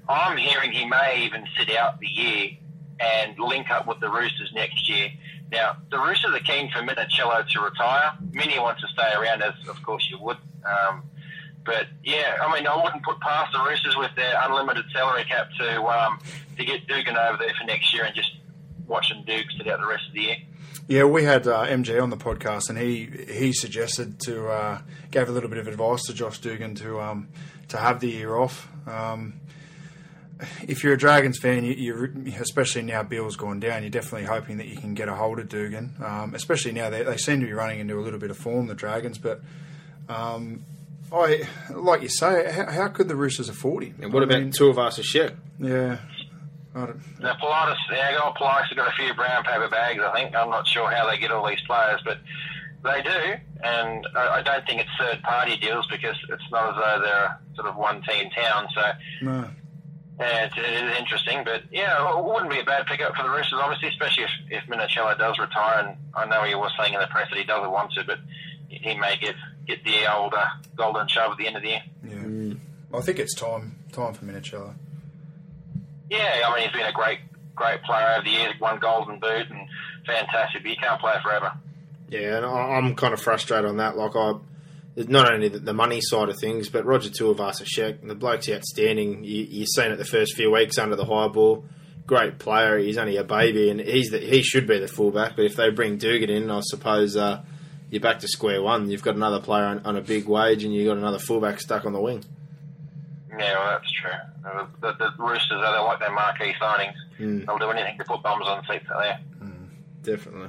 I'm hearing he may even sit out the year and link up with the Roosters next year. Now, the Roosters are keen for Minichiello to retire. Minnie wants to stay around, as of course you would. Um, but yeah, I mean, I wouldn't put past the Roosters with their unlimited salary cap to um, to get Dugan over there for next year and just watching Duke sit out the rest of the year. Yeah, we had uh, MG on the podcast, and he he suggested to uh, gave a little bit of advice to Josh Dugan to um, to have the year off. Um, if you're a Dragons fan, you, you especially now Bill's gone down, you're definitely hoping that you can get a hold of Dugan. Um, especially now they, they seem to be running into a little bit of form, the Dragons. But um, I like you say, how, how could the Roosters afford him? And what I about mean, two of us a shit? Yeah, I don't, Now, Politis, yeah, old Politis have got a few brown paper bags, I think. I'm not sure how they get all these players, but they do. And I, I don't think it's third party deals because it's not as though they're sort of one team town. So no. yeah, it's, it is interesting. But yeah, it wouldn't be a bad pickup for the Roosters, obviously, especially if, if Minichiello does retire. And I know he was saying in the press that he doesn't want to, but he may get, get the old uh, golden shove at the end of the year. Yeah, I think it's time time for Minichiello. Yeah, I mean, he's been a great, great player over the years. Won Golden Boot and fantastic, but you can't play forever. Yeah, and I'm kind of frustrated on that. Like, I not only the, money side of things, but Roger Tuivasa-Sheck, and the bloke's outstanding. You, you've seen it the first few weeks under the high ball. Great player. He's only a baby, and he's the, he should be the fullback. But if they bring Dugan in, I suppose uh, you're back to square one. You've got another player on, on a big wage, and you've got another fullback stuck on the wing. Yeah, well, that's true. The, the, the Roosters, they don't like their marquee signings. Mm. They'll do anything to put bums on seats out there. Definitely.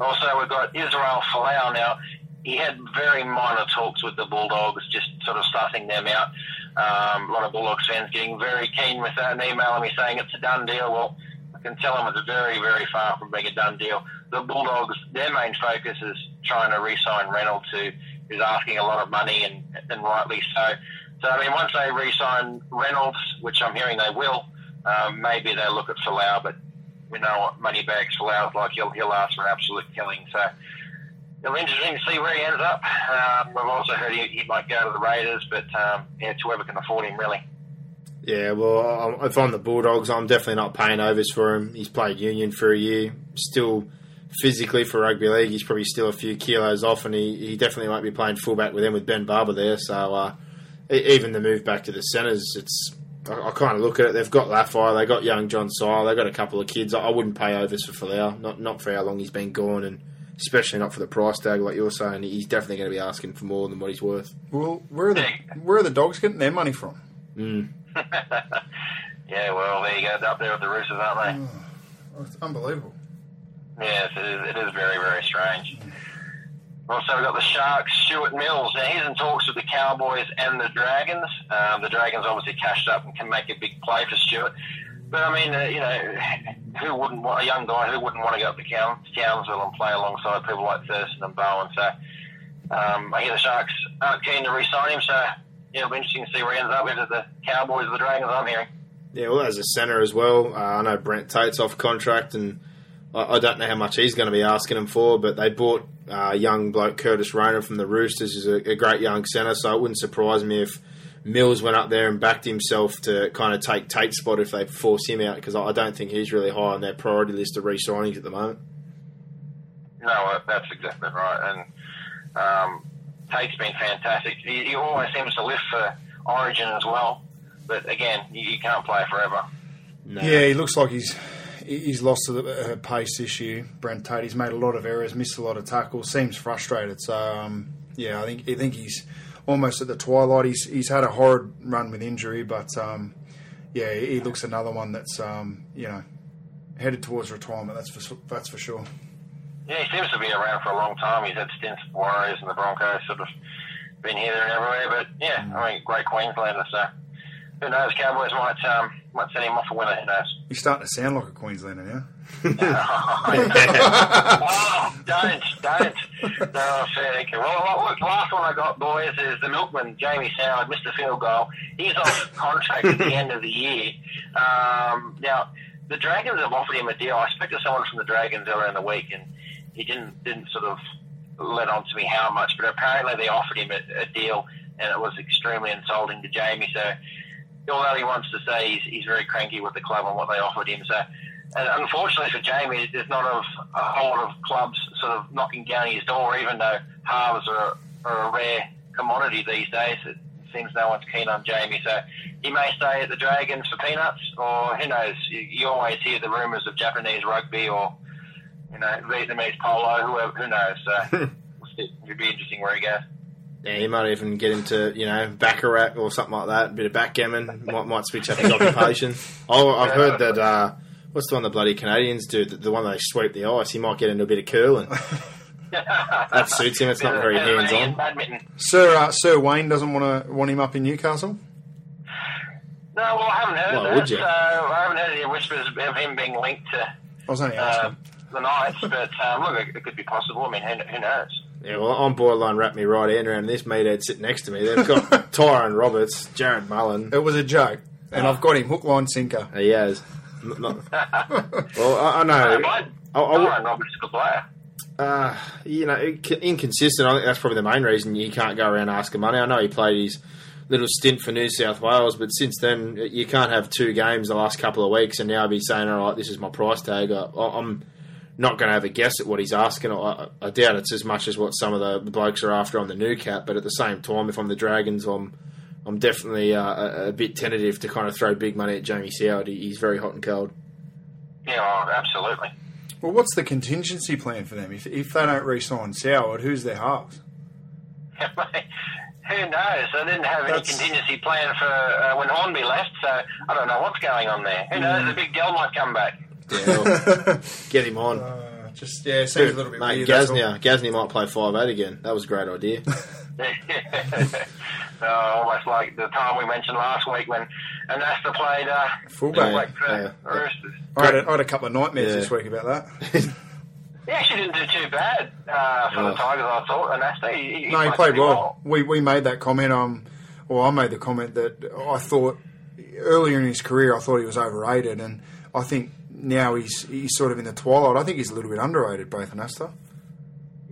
Also, we've got Israel Folau now. He had very minor talks with the Bulldogs, just sort of sussing them out. Um, a lot of Bulldogs fans getting very keen with that and emailing me saying it's a done deal. Well, I can tell them it's very, very far from being a done deal. The Bulldogs, their main focus is trying to re-sign Reynolds, who is asking a lot of money, and, and rightly so. So, I mean, once they re-sign Reynolds, which I'm hearing they will, um, maybe they'll look at Folau, but we know what Moneybags Folau's like. He'll, he'll ask for absolute killing. So, it'll be interesting to see where he ends up. Uh, I've also heard he, he might go to the Raiders, but um, yeah, it's whoever can afford him, really. Yeah, well, if I'm the Bulldogs, I'm definitely not paying overs for him. He's played Union for a year. Still, physically for rugby league, he's probably still a few kilos off, and he, he definitely won't be playing fullback with them with Ben Barba there. So, uh, even the move back to the centres, it's I, I kind of look at it. They've got Lafai, they've got young John Sile, they've got a couple of kids. I, I wouldn't pay overs for Folau, not not for how long he's been gone, and especially not for the price tag like you're saying. He's definitely going to be asking for more than what he's worth. Well, where are the where are the dogs getting their money from? Mm. Yeah, well, there you go. They're up there with the Roosters, aren't they? Oh, it's unbelievable. Yes, it is, it is very, very strange. Also, we've got the Sharks, Stewart Mills. Now, he's in talks with the Cowboys and the Dragons. Um, the Dragons obviously cashed up and can make a big play for Stuart. But, I mean, uh, you know, who wouldn't want, a young guy, who wouldn't want to go up to Cown- Townsville and play alongside people like Thurston and Bowen? So, um, I hear the Sharks aren't keen to re-sign him, so yeah, it'll be interesting to see where he ends up, whether the Cowboys or the Dragons, I'm hearing. Yeah, well, as a centre as well. Uh, I know Brent Tate's off contract, and I, I don't know how much he's going to be asking him for. But they bought uh, young bloke Curtis Rona from the Roosters, who's a, a great young centre. So it wouldn't surprise me if Mills went up there and backed himself to kind of take Tate's spot if they force him out, because I I don't think he's really high on their priority list of re-signings at the moment. No, that's exactly right. And um, Tate's been fantastic. He, he always seems to lift for Origin as well. But again, you, you can't play forever. Yeah, he looks like he's he's lost a, a pace this year. Brent Tate, he's made a lot of errors, missed a lot of tackles, seems frustrated. So um, yeah, I think I think he's almost at the twilight. He's he's had a horrid run with injury, but um, yeah, he looks another one that's um, you know headed towards retirement. That's for that's for sure. Yeah, he seems to be around for a long time. He's had stints with Warriors and the Broncos, sort of been here, there, and everywhere. But yeah, I mean, great Queenslander. So who knows? Cowboys might um, might send him off a winner. Who knows? He's starting to sound like a Queenslander now. oh, don't, don't. No, fair dinkum. Well, look, last one I got, boys, is the milkman, Jamie Soward, Mr. Field Goal. He's off contract at the end of the year. Um, now, the Dragons have offered him a deal. I spoke to someone from the Dragons earlier in the week, and he didn't didn't sort of let on to me how much, but apparently they offered him a, a deal, and it was extremely insulting to Jamie. So, although he wants to say he's, he's very cranky with the club on what they offered him, so and unfortunately for Jamie, there's not a, a whole lot of clubs sort of knocking down his door, even though halves are, are a rare commodity these days. It seems no one's keen on Jamie. So he may stay at the Dragons for peanuts, or who knows? You, you always hear the rumours of Japanese rugby or, you know, Vietnamese polo, whoever, who knows? So we'll see. it'll be interesting where he goes. Yeah, you might even get into to, you know, baccarat or something like that. A bit of backgammon. might, might switch up his occupation. Oh, I've heard that. Uh, what's the one the bloody Canadians do? The, the one they sweep the ice. He might get into a bit of curling. that suits him. It's not very hands on. Sir uh, Sir Wayne doesn't want to want him up in Newcastle. No, well, I haven't heard Well, that. would you? So I haven't heard any whispers of him being linked to I was only uh, the Knights, but um, look, it, it could be possible. I mean, who, who knows? Yeah, well, I'm borderline wrap me right in around this meathead sitting next to me. They've got Tyrone Roberts, Jarrod Mullen. It was a joke, and I've got him hook, line, sinker. He has. N- not- well, I, I know. Uh, I, I, Tyrone Roberts is a good player. uh, you know, inc- inconsistent. I think that's probably the main reason you can't go around asking money. I know he played his little stint for New South Wales, but since then you can't have two games the last couple of weeks and now be saying, "All right, this is my price tag." I, I'm not going to have a guess at what he's asking. I, I doubt it's as much as what some of the, the blokes are after on the new cap. But at the same time, if I'm the Dragons, I'm I'm definitely uh, a, a bit tentative to kind of throw big money at Jamie Soward. He, he's very hot and cold. Yeah, well, absolutely. Well, what's the contingency plan for them if if they don't re-sign Soward? Who's their halves? Who knows? They didn't have any That's- contingency plan for uh, when Hornby left, so I don't know what's going on there. Who Mm. knows? The big Dell might come back. Yeah, get him on. Uh, just yeah, it seems a little bit Mate, weird. that's. Gasnier, Gasnier might play five eight again. That was a great idea. uh, almost like the time we mentioned last week when Anasta played uh, Fullback. fullback for Yeah. the Roosters. I had, a, I had a couple of nightmares Yeah. this week about that. He actually didn't do too bad uh, for Oh. the Tigers, I thought. Anasta, he, he, no, he played pretty well. We we made that comment. Um, well, I made the comment that I thought earlier in his career I thought he was overrated, and I think now he's he's sort of in the twilight. I think he's a little bit underrated, both Anasta.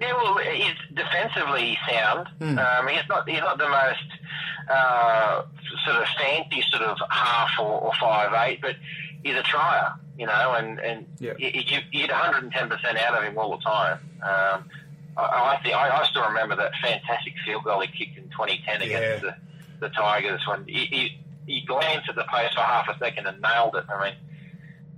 Yeah, well, he's defensively sound. Hmm. Um, he's not he's not the most uh, sort of fancy sort of half or, or five eight, but he's a trier, you know, and and Yeah. you, you, get 110 percent out of him all the time. Um, I, I think I, I still remember that fantastic field goal he kicked in 2010 against the, the Tigers when he, he he glanced at the post for half a second and nailed it. I mean,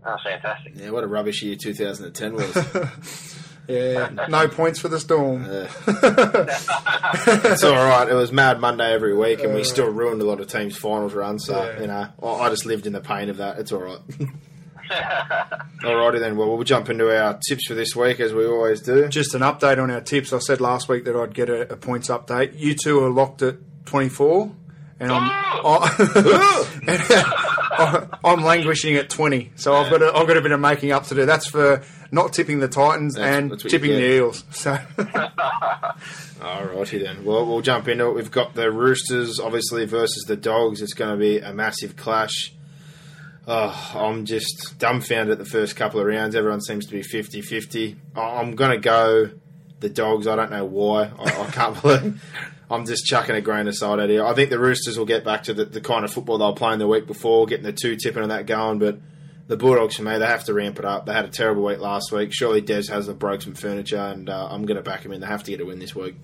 that was fantastic. Yeah, what a rubbish year 2010 was. Yeah, no points for the Storm. it's all right. It was Mad Monday every week, and we still ruined a lot of teams' finals runs. So Yeah. you know, I I just lived in the pain of that. It's all right. Alrighty then. Well, we'll jump into our tips for this week as we always do. Just an update on our tips. I said last week that I'd get a, a points update. You two are locked at 24, and I'm I, I'm languishing at 20. So I've got a, I've got a bit of making up to do. That's for not tipping the Titans That's- and that's tipping the. Eels. So Alrighty then. Well, we'll jump into it. We've got the Roosters, obviously, versus the Dogs. It's going to be a massive clash. Oh, I'm just dumbfounded at the first couple of rounds. Everyone seems to be 50 50. I'm going to go the Dogs. I don't know why. I, I can't believe. I'm just chucking a grain of salt out here. I think the Roosters will get back to the, the kind of football they were playing the week before, getting the two tipping and that going. But the Bulldogs, for me, they have to ramp it up. They had a terrible week last week. Surely Des has broke some furniture, and uh, I'm going to back him in. They have to get a win this week.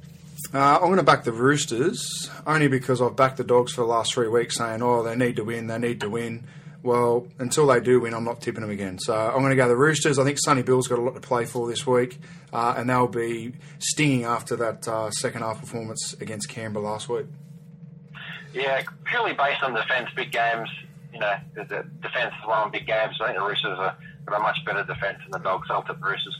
uh, I'm going to back the Roosters only because I've backed the Dogs for the last three weeks, saying, "Oh, they need to win. They need to win." Well, until they do win, I'm not tipping them again. So I'm going to go the Roosters. I think Sonny Bill's got a lot to play for this week, uh, and they'll be stinging after that uh, second half performance against Canberra last week. Yeah, purely based on defence, big games. You know, the, the defence is one on big games. I think the Roosters are got a much better defence than the Dogs. I'll tip the Roosters.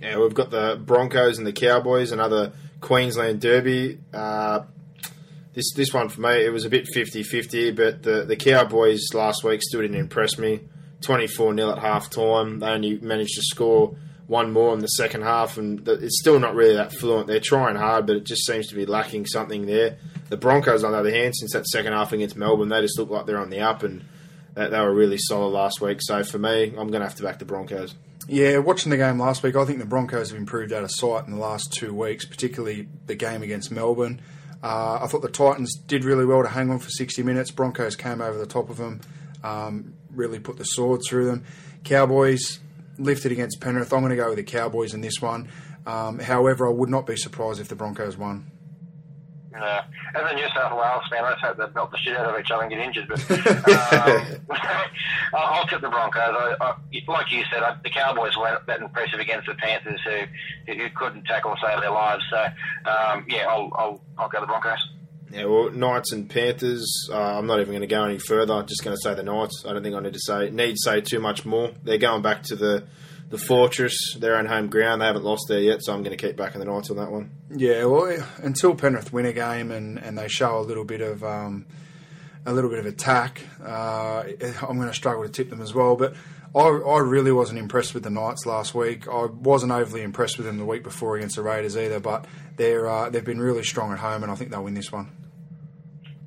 Yeah, we've got the Broncos and the Cowboys, another Queensland derby. Uh, this this one for me, it was a bit 50-50, but the, the Cowboys last week still didn't impress me. 24-0 at half time. They only managed to score one more in the second half, and the, it's still not really that fluent. They're trying hard, but it just seems to be lacking something there. The Broncos, on the other hand, since that second half against Melbourne, they just look like they're on the up, and they, they were really solid last week. So for me, I'm going to have to back the Broncos. Yeah, watching the game last week, I think the Broncos have improved out of sight in the last two weeks, particularly the game against Melbourne. Uh, I thought the Titans did really well to hang on for 60 minutes. Broncos came over the top of them, um, really put the sword through them. Cowboys lifted against Penrith. I'm going to go with the Cowboys in this one. Um, however, I would not be surprised if the Broncos won. Uh, as a New South Wales fan, let's hope they melt the shit out of each other and get injured. But um, I'll, tip the Broncos. I, I, like you said, I, the Cowboys weren't that impressive against the Panthers, who who couldn't tackle save their lives. So um, yeah, I'll, I'll I'll go the Broncos. Yeah, well, Knights and Panthers. Uh, I'm not even going to go any further. I'm just going to say the Knights. I don't think I need to say need to say too much more. They're going back to the the fortress, their own home ground. They haven't lost there yet, so I'm going to keep backing the Knights on that one. Yeah, well, until Penrith win a game and, and they show a little bit of um, a little bit of attack, uh, I'm going to struggle to tip them as well. But I, I really wasn't impressed with the Knights last week. I wasn't overly impressed with them the week before against the Raiders either. But they're uh, they've been really strong at home, and I think they'll win this one.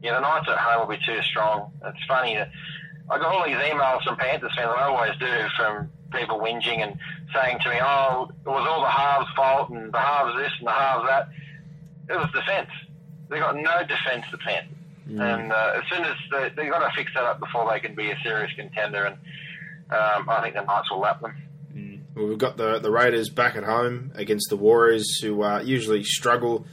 Yeah, the Knights at home will be too strong. It's funny that I got all these emails from Panthers fans, I always do, from people whinging and saying to me, "Oh, it was all the halves' fault, and the halves this and the halves that." It was defence. They got no defence, the Panthers, and uh, as soon as they they got to fix that up before they can be a serious contender, and um, I think the Knights will lap them. Well, we've got the the Raiders back at home against the Warriors, who uh, usually struggle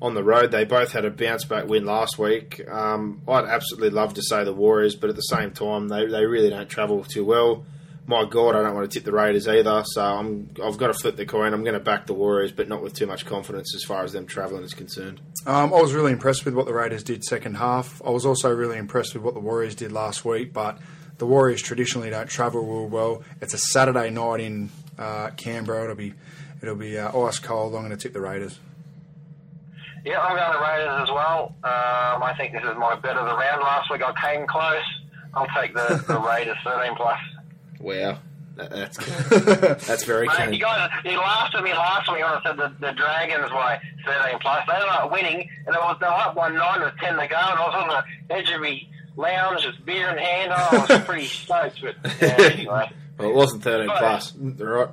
on the road. They both had a bounce back win last week. Um, I'd absolutely love to say the Warriors, but at the same time, they, they really don't travel too well. My God, I don't want to tip the Raiders either, so I'm I've got to flip the coin. I'm going to back the Warriors, but not with too much confidence as far as them travelling is concerned. Um, I was really impressed with what the Raiders did second half. I was also really impressed with what the Warriors did last week, but the Warriors traditionally don't travel real well. It's a Saturday night in uh, Canberra. It'll be it'll be uh, ice cold. I'm going to tip the Raiders. Yeah, I'm going to Raiders as well. Um, I think this is my bet of the round. Last week I came close. I'll take the, the Raiders 13 plus. Wow, that, that's that's very Mate, kind. you guys, you laughed at me last week when I said the, the Dragons were 13 plus. They were like winning, and it was they were up one nine with 10 to go, and I was on the edge of my lounge with beer in hand. Oh, I was pretty stoked, but yeah, anyway. Well, it wasn't 13 plus. Right.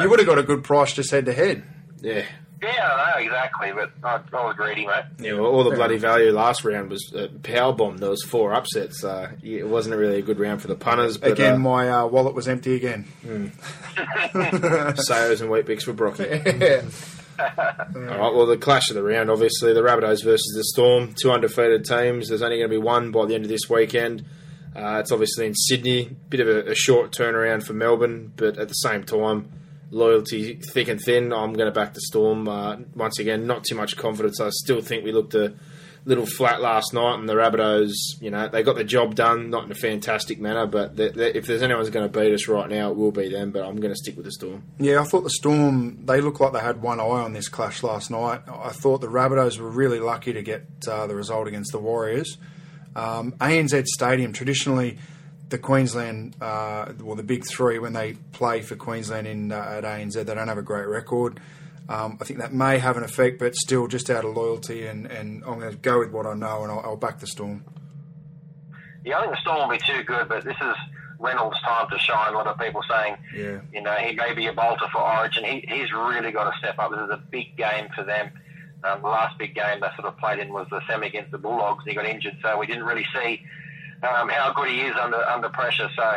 You would have got a good price just head to head. yeah. Yeah, I know exactly, but I, I was greedy, mate. Yeah, well, all the bloody value last round was uh, power bomb. There was four upsets. Uh, it wasn't really a good round for the punters. But, Again, uh, my uh, wallet was empty again. Sayers and Weet-Bix for Brocky. All right. Well, the clash of the round, obviously, the Rabbitohs versus the Storm, two undefeated teams. There's only going to be one by the end of this weekend. Uh, it's obviously in Sydney. Bit of a, a short turnaround for Melbourne, but at the same time, loyalty thick and thin. I'm going to back the Storm. Uh, once again, not too much confidence. I still think we looked a little flat last night, and the Rabbitohs, you know, they got the job done, not in a fantastic manner, but they, they, if there's anyone's going to beat us right now, it will be them. But I'm going to stick with the Storm. Yeah, I thought the Storm, they looked like they had one eye on this clash last night. I thought the Rabbitohs were really lucky to get uh, the result against the Warriors. Um, ANZ Stadium, traditionally, the Queensland, uh, well, the big three, when they play for Queensland in uh, at ANZ, they don't have a great record. Um, I think that may have an effect, but still, just out of loyalty, and, and I'm going to go with what I know, and I'll, I'll back the Storm. Yeah, I think the Storm will be too good, but this is Reynolds' time to shine. A lot of people saying, Yeah. you know, he may be a bolter for Origin. He, he's really got to step up. This is a big game for them. Um, the last big game they sort of played in was the semi against the Bulldogs, and he got injured, so we didn't really see um, how good he is under under pressure. So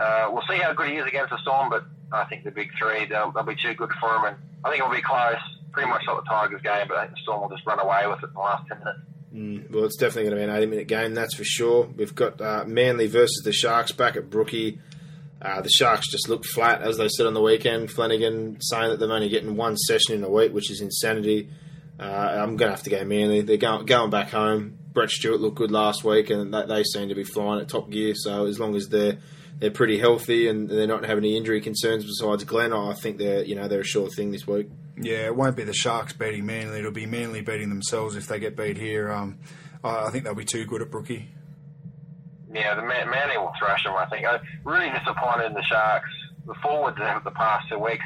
uh, we'll see how good he is against the Storm, but I think the big three they'll, they'll be too good for him, and I think it'll be close, pretty much like the Tigers game. But I think the Storm will just run away with it in the last ten minutes. Mm, well, it's definitely going to be an 80 minute game, that's for sure. We've got uh, Manly versus the Sharks back at Brookie. Uh, the Sharks just look flat, as they said on the weekend. Flanagan saying that they're only getting one session in a week, which is insanity. Uh, I'm going to have to go Manly. They're going, going back home. Brett Stewart looked good last week, and they, they seem to be flying at top gear. So as long as they're they're pretty healthy and they're not having any injury concerns besides Glenn, I think they're you know they're a sure thing this week. Yeah, it won't be the Sharks beating Manly. It'll be Manly beating themselves if they get beat here. Um, I, I think they'll be too good at Brookie. Yeah, the Man- Manly will thrash them. I think. I'm really disappointed in the Sharks. The forwards of the past two weeks.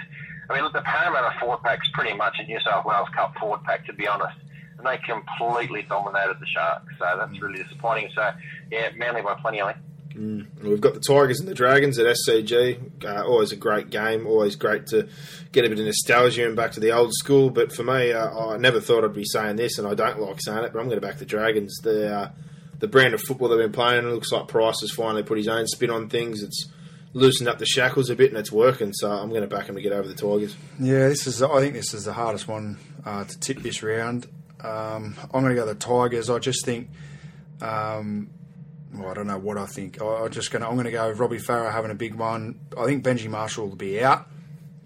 I mean, look, the Parramatta forward pack's pretty much a New South Wales Cup forward pack, to be honest. And they completely dominated the Sharks, so that's really disappointing. So, yeah, Manly by plenty, I think. And We've got the Tigers and the Dragons at SCG. Uh, always a great game. Always great to get a bit of nostalgia and back to the old school. But for me, uh, I never thought I'd be saying this, and I don't like saying it, but I'm going to back the Dragons. The uh, the brand of football they've been playing. It looks like Price has finally put his own spin on things. It's loosened up the shackles a bit, and it's working. So I'm going to back him to get over the Tigers. Yeah, this is. I think this is the hardest one uh, to tip this round. Um, I'm going to go the Tigers. I just think. Um, well, I don't know what I think. I'm just going. to I'm going to go Robbie Farah having a big one. I think Benji Marshall will be out,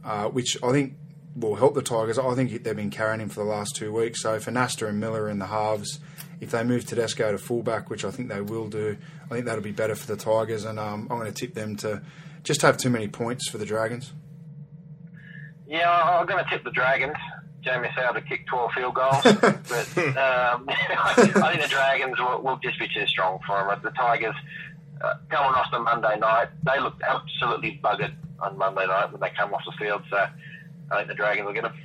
uh, which I think will help the Tigers. I think they've been carrying him for the last two weeks. So for Anasta and Miller in the halves, if they move Tedesco to fullback, which I think they will do, I think that'll be better for the Tigers. And um, I'm going to tip them to just have too many points for the Dragons. Yeah, I'm going to tip the Dragons. Jamie Soward to kick 12 field goals. but um, I think the Dragons will, will just be too strong for them. The Tigers, uh, coming off the Monday night, they looked absolutely buggered on Monday night when they came off the field. So I think the Dragons will get them.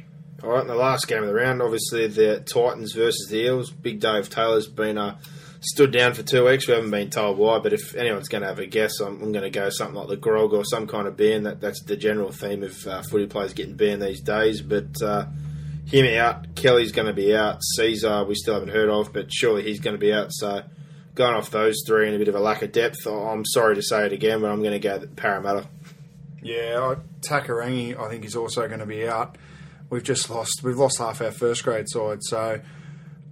All right, in the last game of the round, obviously the Titans versus the Eels. Big Dave Taylor's been uh, stood down for two weeks. We haven't been told why, but if anyone's going to have a guess, I'm, I'm going to go something like the grog or some kind of ban. That that's the general theme of uh, footy players getting banned these days. But uh, him out, Kelly's going to be out. Sezer we still haven't heard of, but surely he's going to be out. So going off those three and a bit of a lack of depth, I'm sorry to say it again, but I'm going to go Parramatta. Yeah, Takairangi, I think, is also going to be out. We've just lost. We've lost half our first grade side, so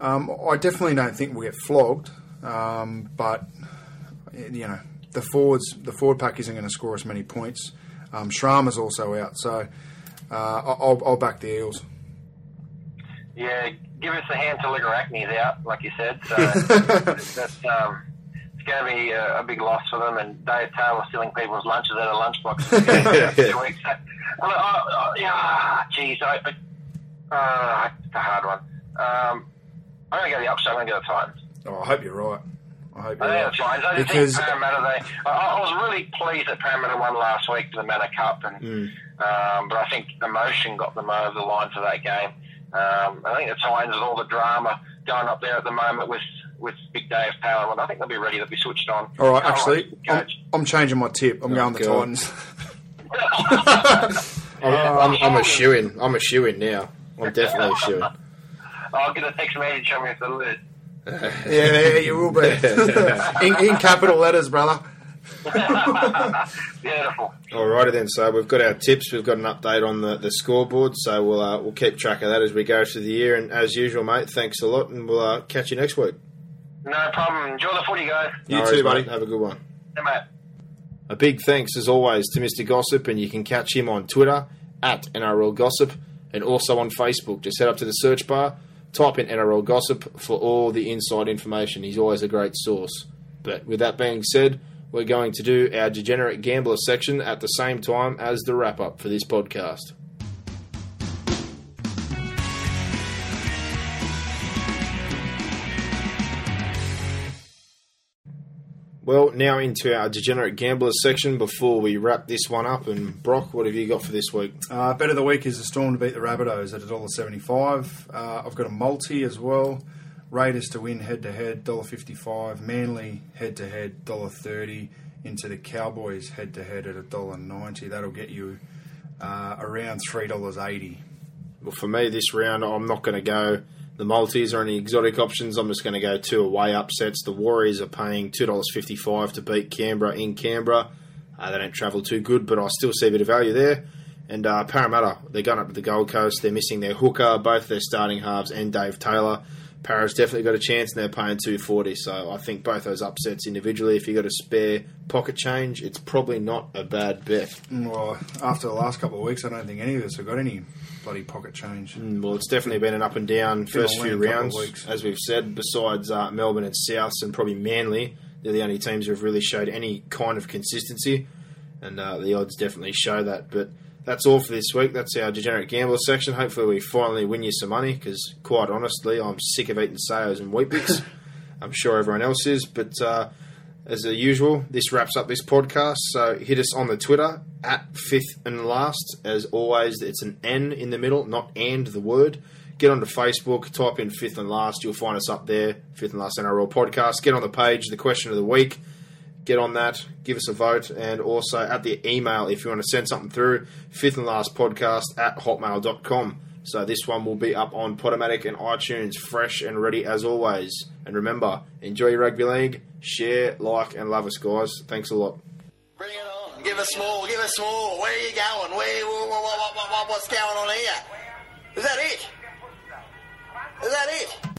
um, I definitely don't think we'll get flogged. Um, but you know, the forwards, the forward pack isn't going to score as many points. Um, Srama's also out, so uh, I'll, I'll back the Eels. Yeah, give us a hand till Ligaracne's out, like you said. So that's um, it's going to be a, a big loss for them. And Dave Taylor stealing people's lunches out of lunchboxes for two weeks. So, uh, uh, yeah, geez, I, uh, it's a hard one. Um, I'm going to go the upset. I'm going to go the Titans. Oh, I hope you're right. I hope you're I right. I Because think Parramatta. They, I, I was really pleased that Parramatta won last week for the Mannah Cup, and um, but I think emotion got them over the line for that game. Um, I think the Titans with all the drama going up there at the moment with with Big Dave Power. Well, I think they'll be ready. They'll be switched on. All right, Power actually, Rock's I'm. I'm changing my tip. I'm Oh, going the God. Titans. I'm, I'm, I'm a shoe in. I'm a shoe in now. I'm definitely a shoe in. I'll get a text message from me if they lose. yeah, yeah, you will be. in, in capital letters, brother. Beautiful. All righty then. So we've got our tips. We've got an update on the, the scoreboard. So we'll uh, we'll keep track of that as we go through the year. And as usual, mate, thanks a lot, and we'll uh, catch you next week. No problem. Enjoy the footy, guys. You No too, buddy. mate. Have a good one. Hey, mate. A big thanks, as always, to Mr. Gossip, and you can catch him on Twitter at NRL Gossip and also on Facebook. Just head up to the search bar, type in NRL Gossip for all the inside information. He's always a great source. But with that being said, we're going to do our Degenerate Gambler section at the same time as the wrap up for this podcast. Well, now into our Degenerate Gamblers section before we wrap this one up. And Brock, what have you got for this week? Uh, bet of the week is the Storm to beat the Rabbitohs at $1.75. Uh, I've got a multi as well. Raiders to win head to head, $1.55. Manly head to head, $1.30. Into the Cowboys head to head at $1.90. That'll get you uh, around $3.80. Well, for me this round, I'm not going to go the multis or any exotic options. I'm just going to go two away upsets. The Warriors are paying $2.55 to beat Canberra in Canberra. Uh, they don't travel too good, but I still see a bit of value there. And uh, Parramatta, they're going up to the Gold Coast. They're missing their hooker, both their starting halves, and Dave Taylor. Para's definitely got a chance, and they're paying two forty. So I think both those upsets individually, if you've got a spare pocket change, it's probably not a bad bet. Well, after the last couple of weeks, I don't think any of us have got any bloody pocket change. Mm, Well, it's definitely been an up and down first few rounds, as we've said. Besides uh, Melbourne and Souths and probably Manly, they're the only teams who have really showed any kind of consistency, and uh, the odds definitely show that. But that's all for this week. That's our degenerate gambler section. Hopefully, we finally win you some money because, quite honestly, I'm sick of eating Saos and Weet-Bix. I'm sure everyone else is, but. Uh, as usual, this wraps up this podcast. So hit us on the Twitter at fifth and last. As always, it's an N in the middle, not and the word. Get onto Facebook, type in fifth and last. You'll find us up there, fifth and last NRL podcast. Get on the page, the question of the week. Get on that, give us a vote, and also at the email if you want to send something through, fifth and last podcast at hotmail.com. So this one will be up on Podomatic and iTunes, fresh and ready as always. And remember, enjoy your rugby league, share, like, and love us, guys. Thanks a lot. Bring it on. Give us more. Give us more. Where are you going? Where? What, what, what, what, what, what's going on here? Is that it? Is that it?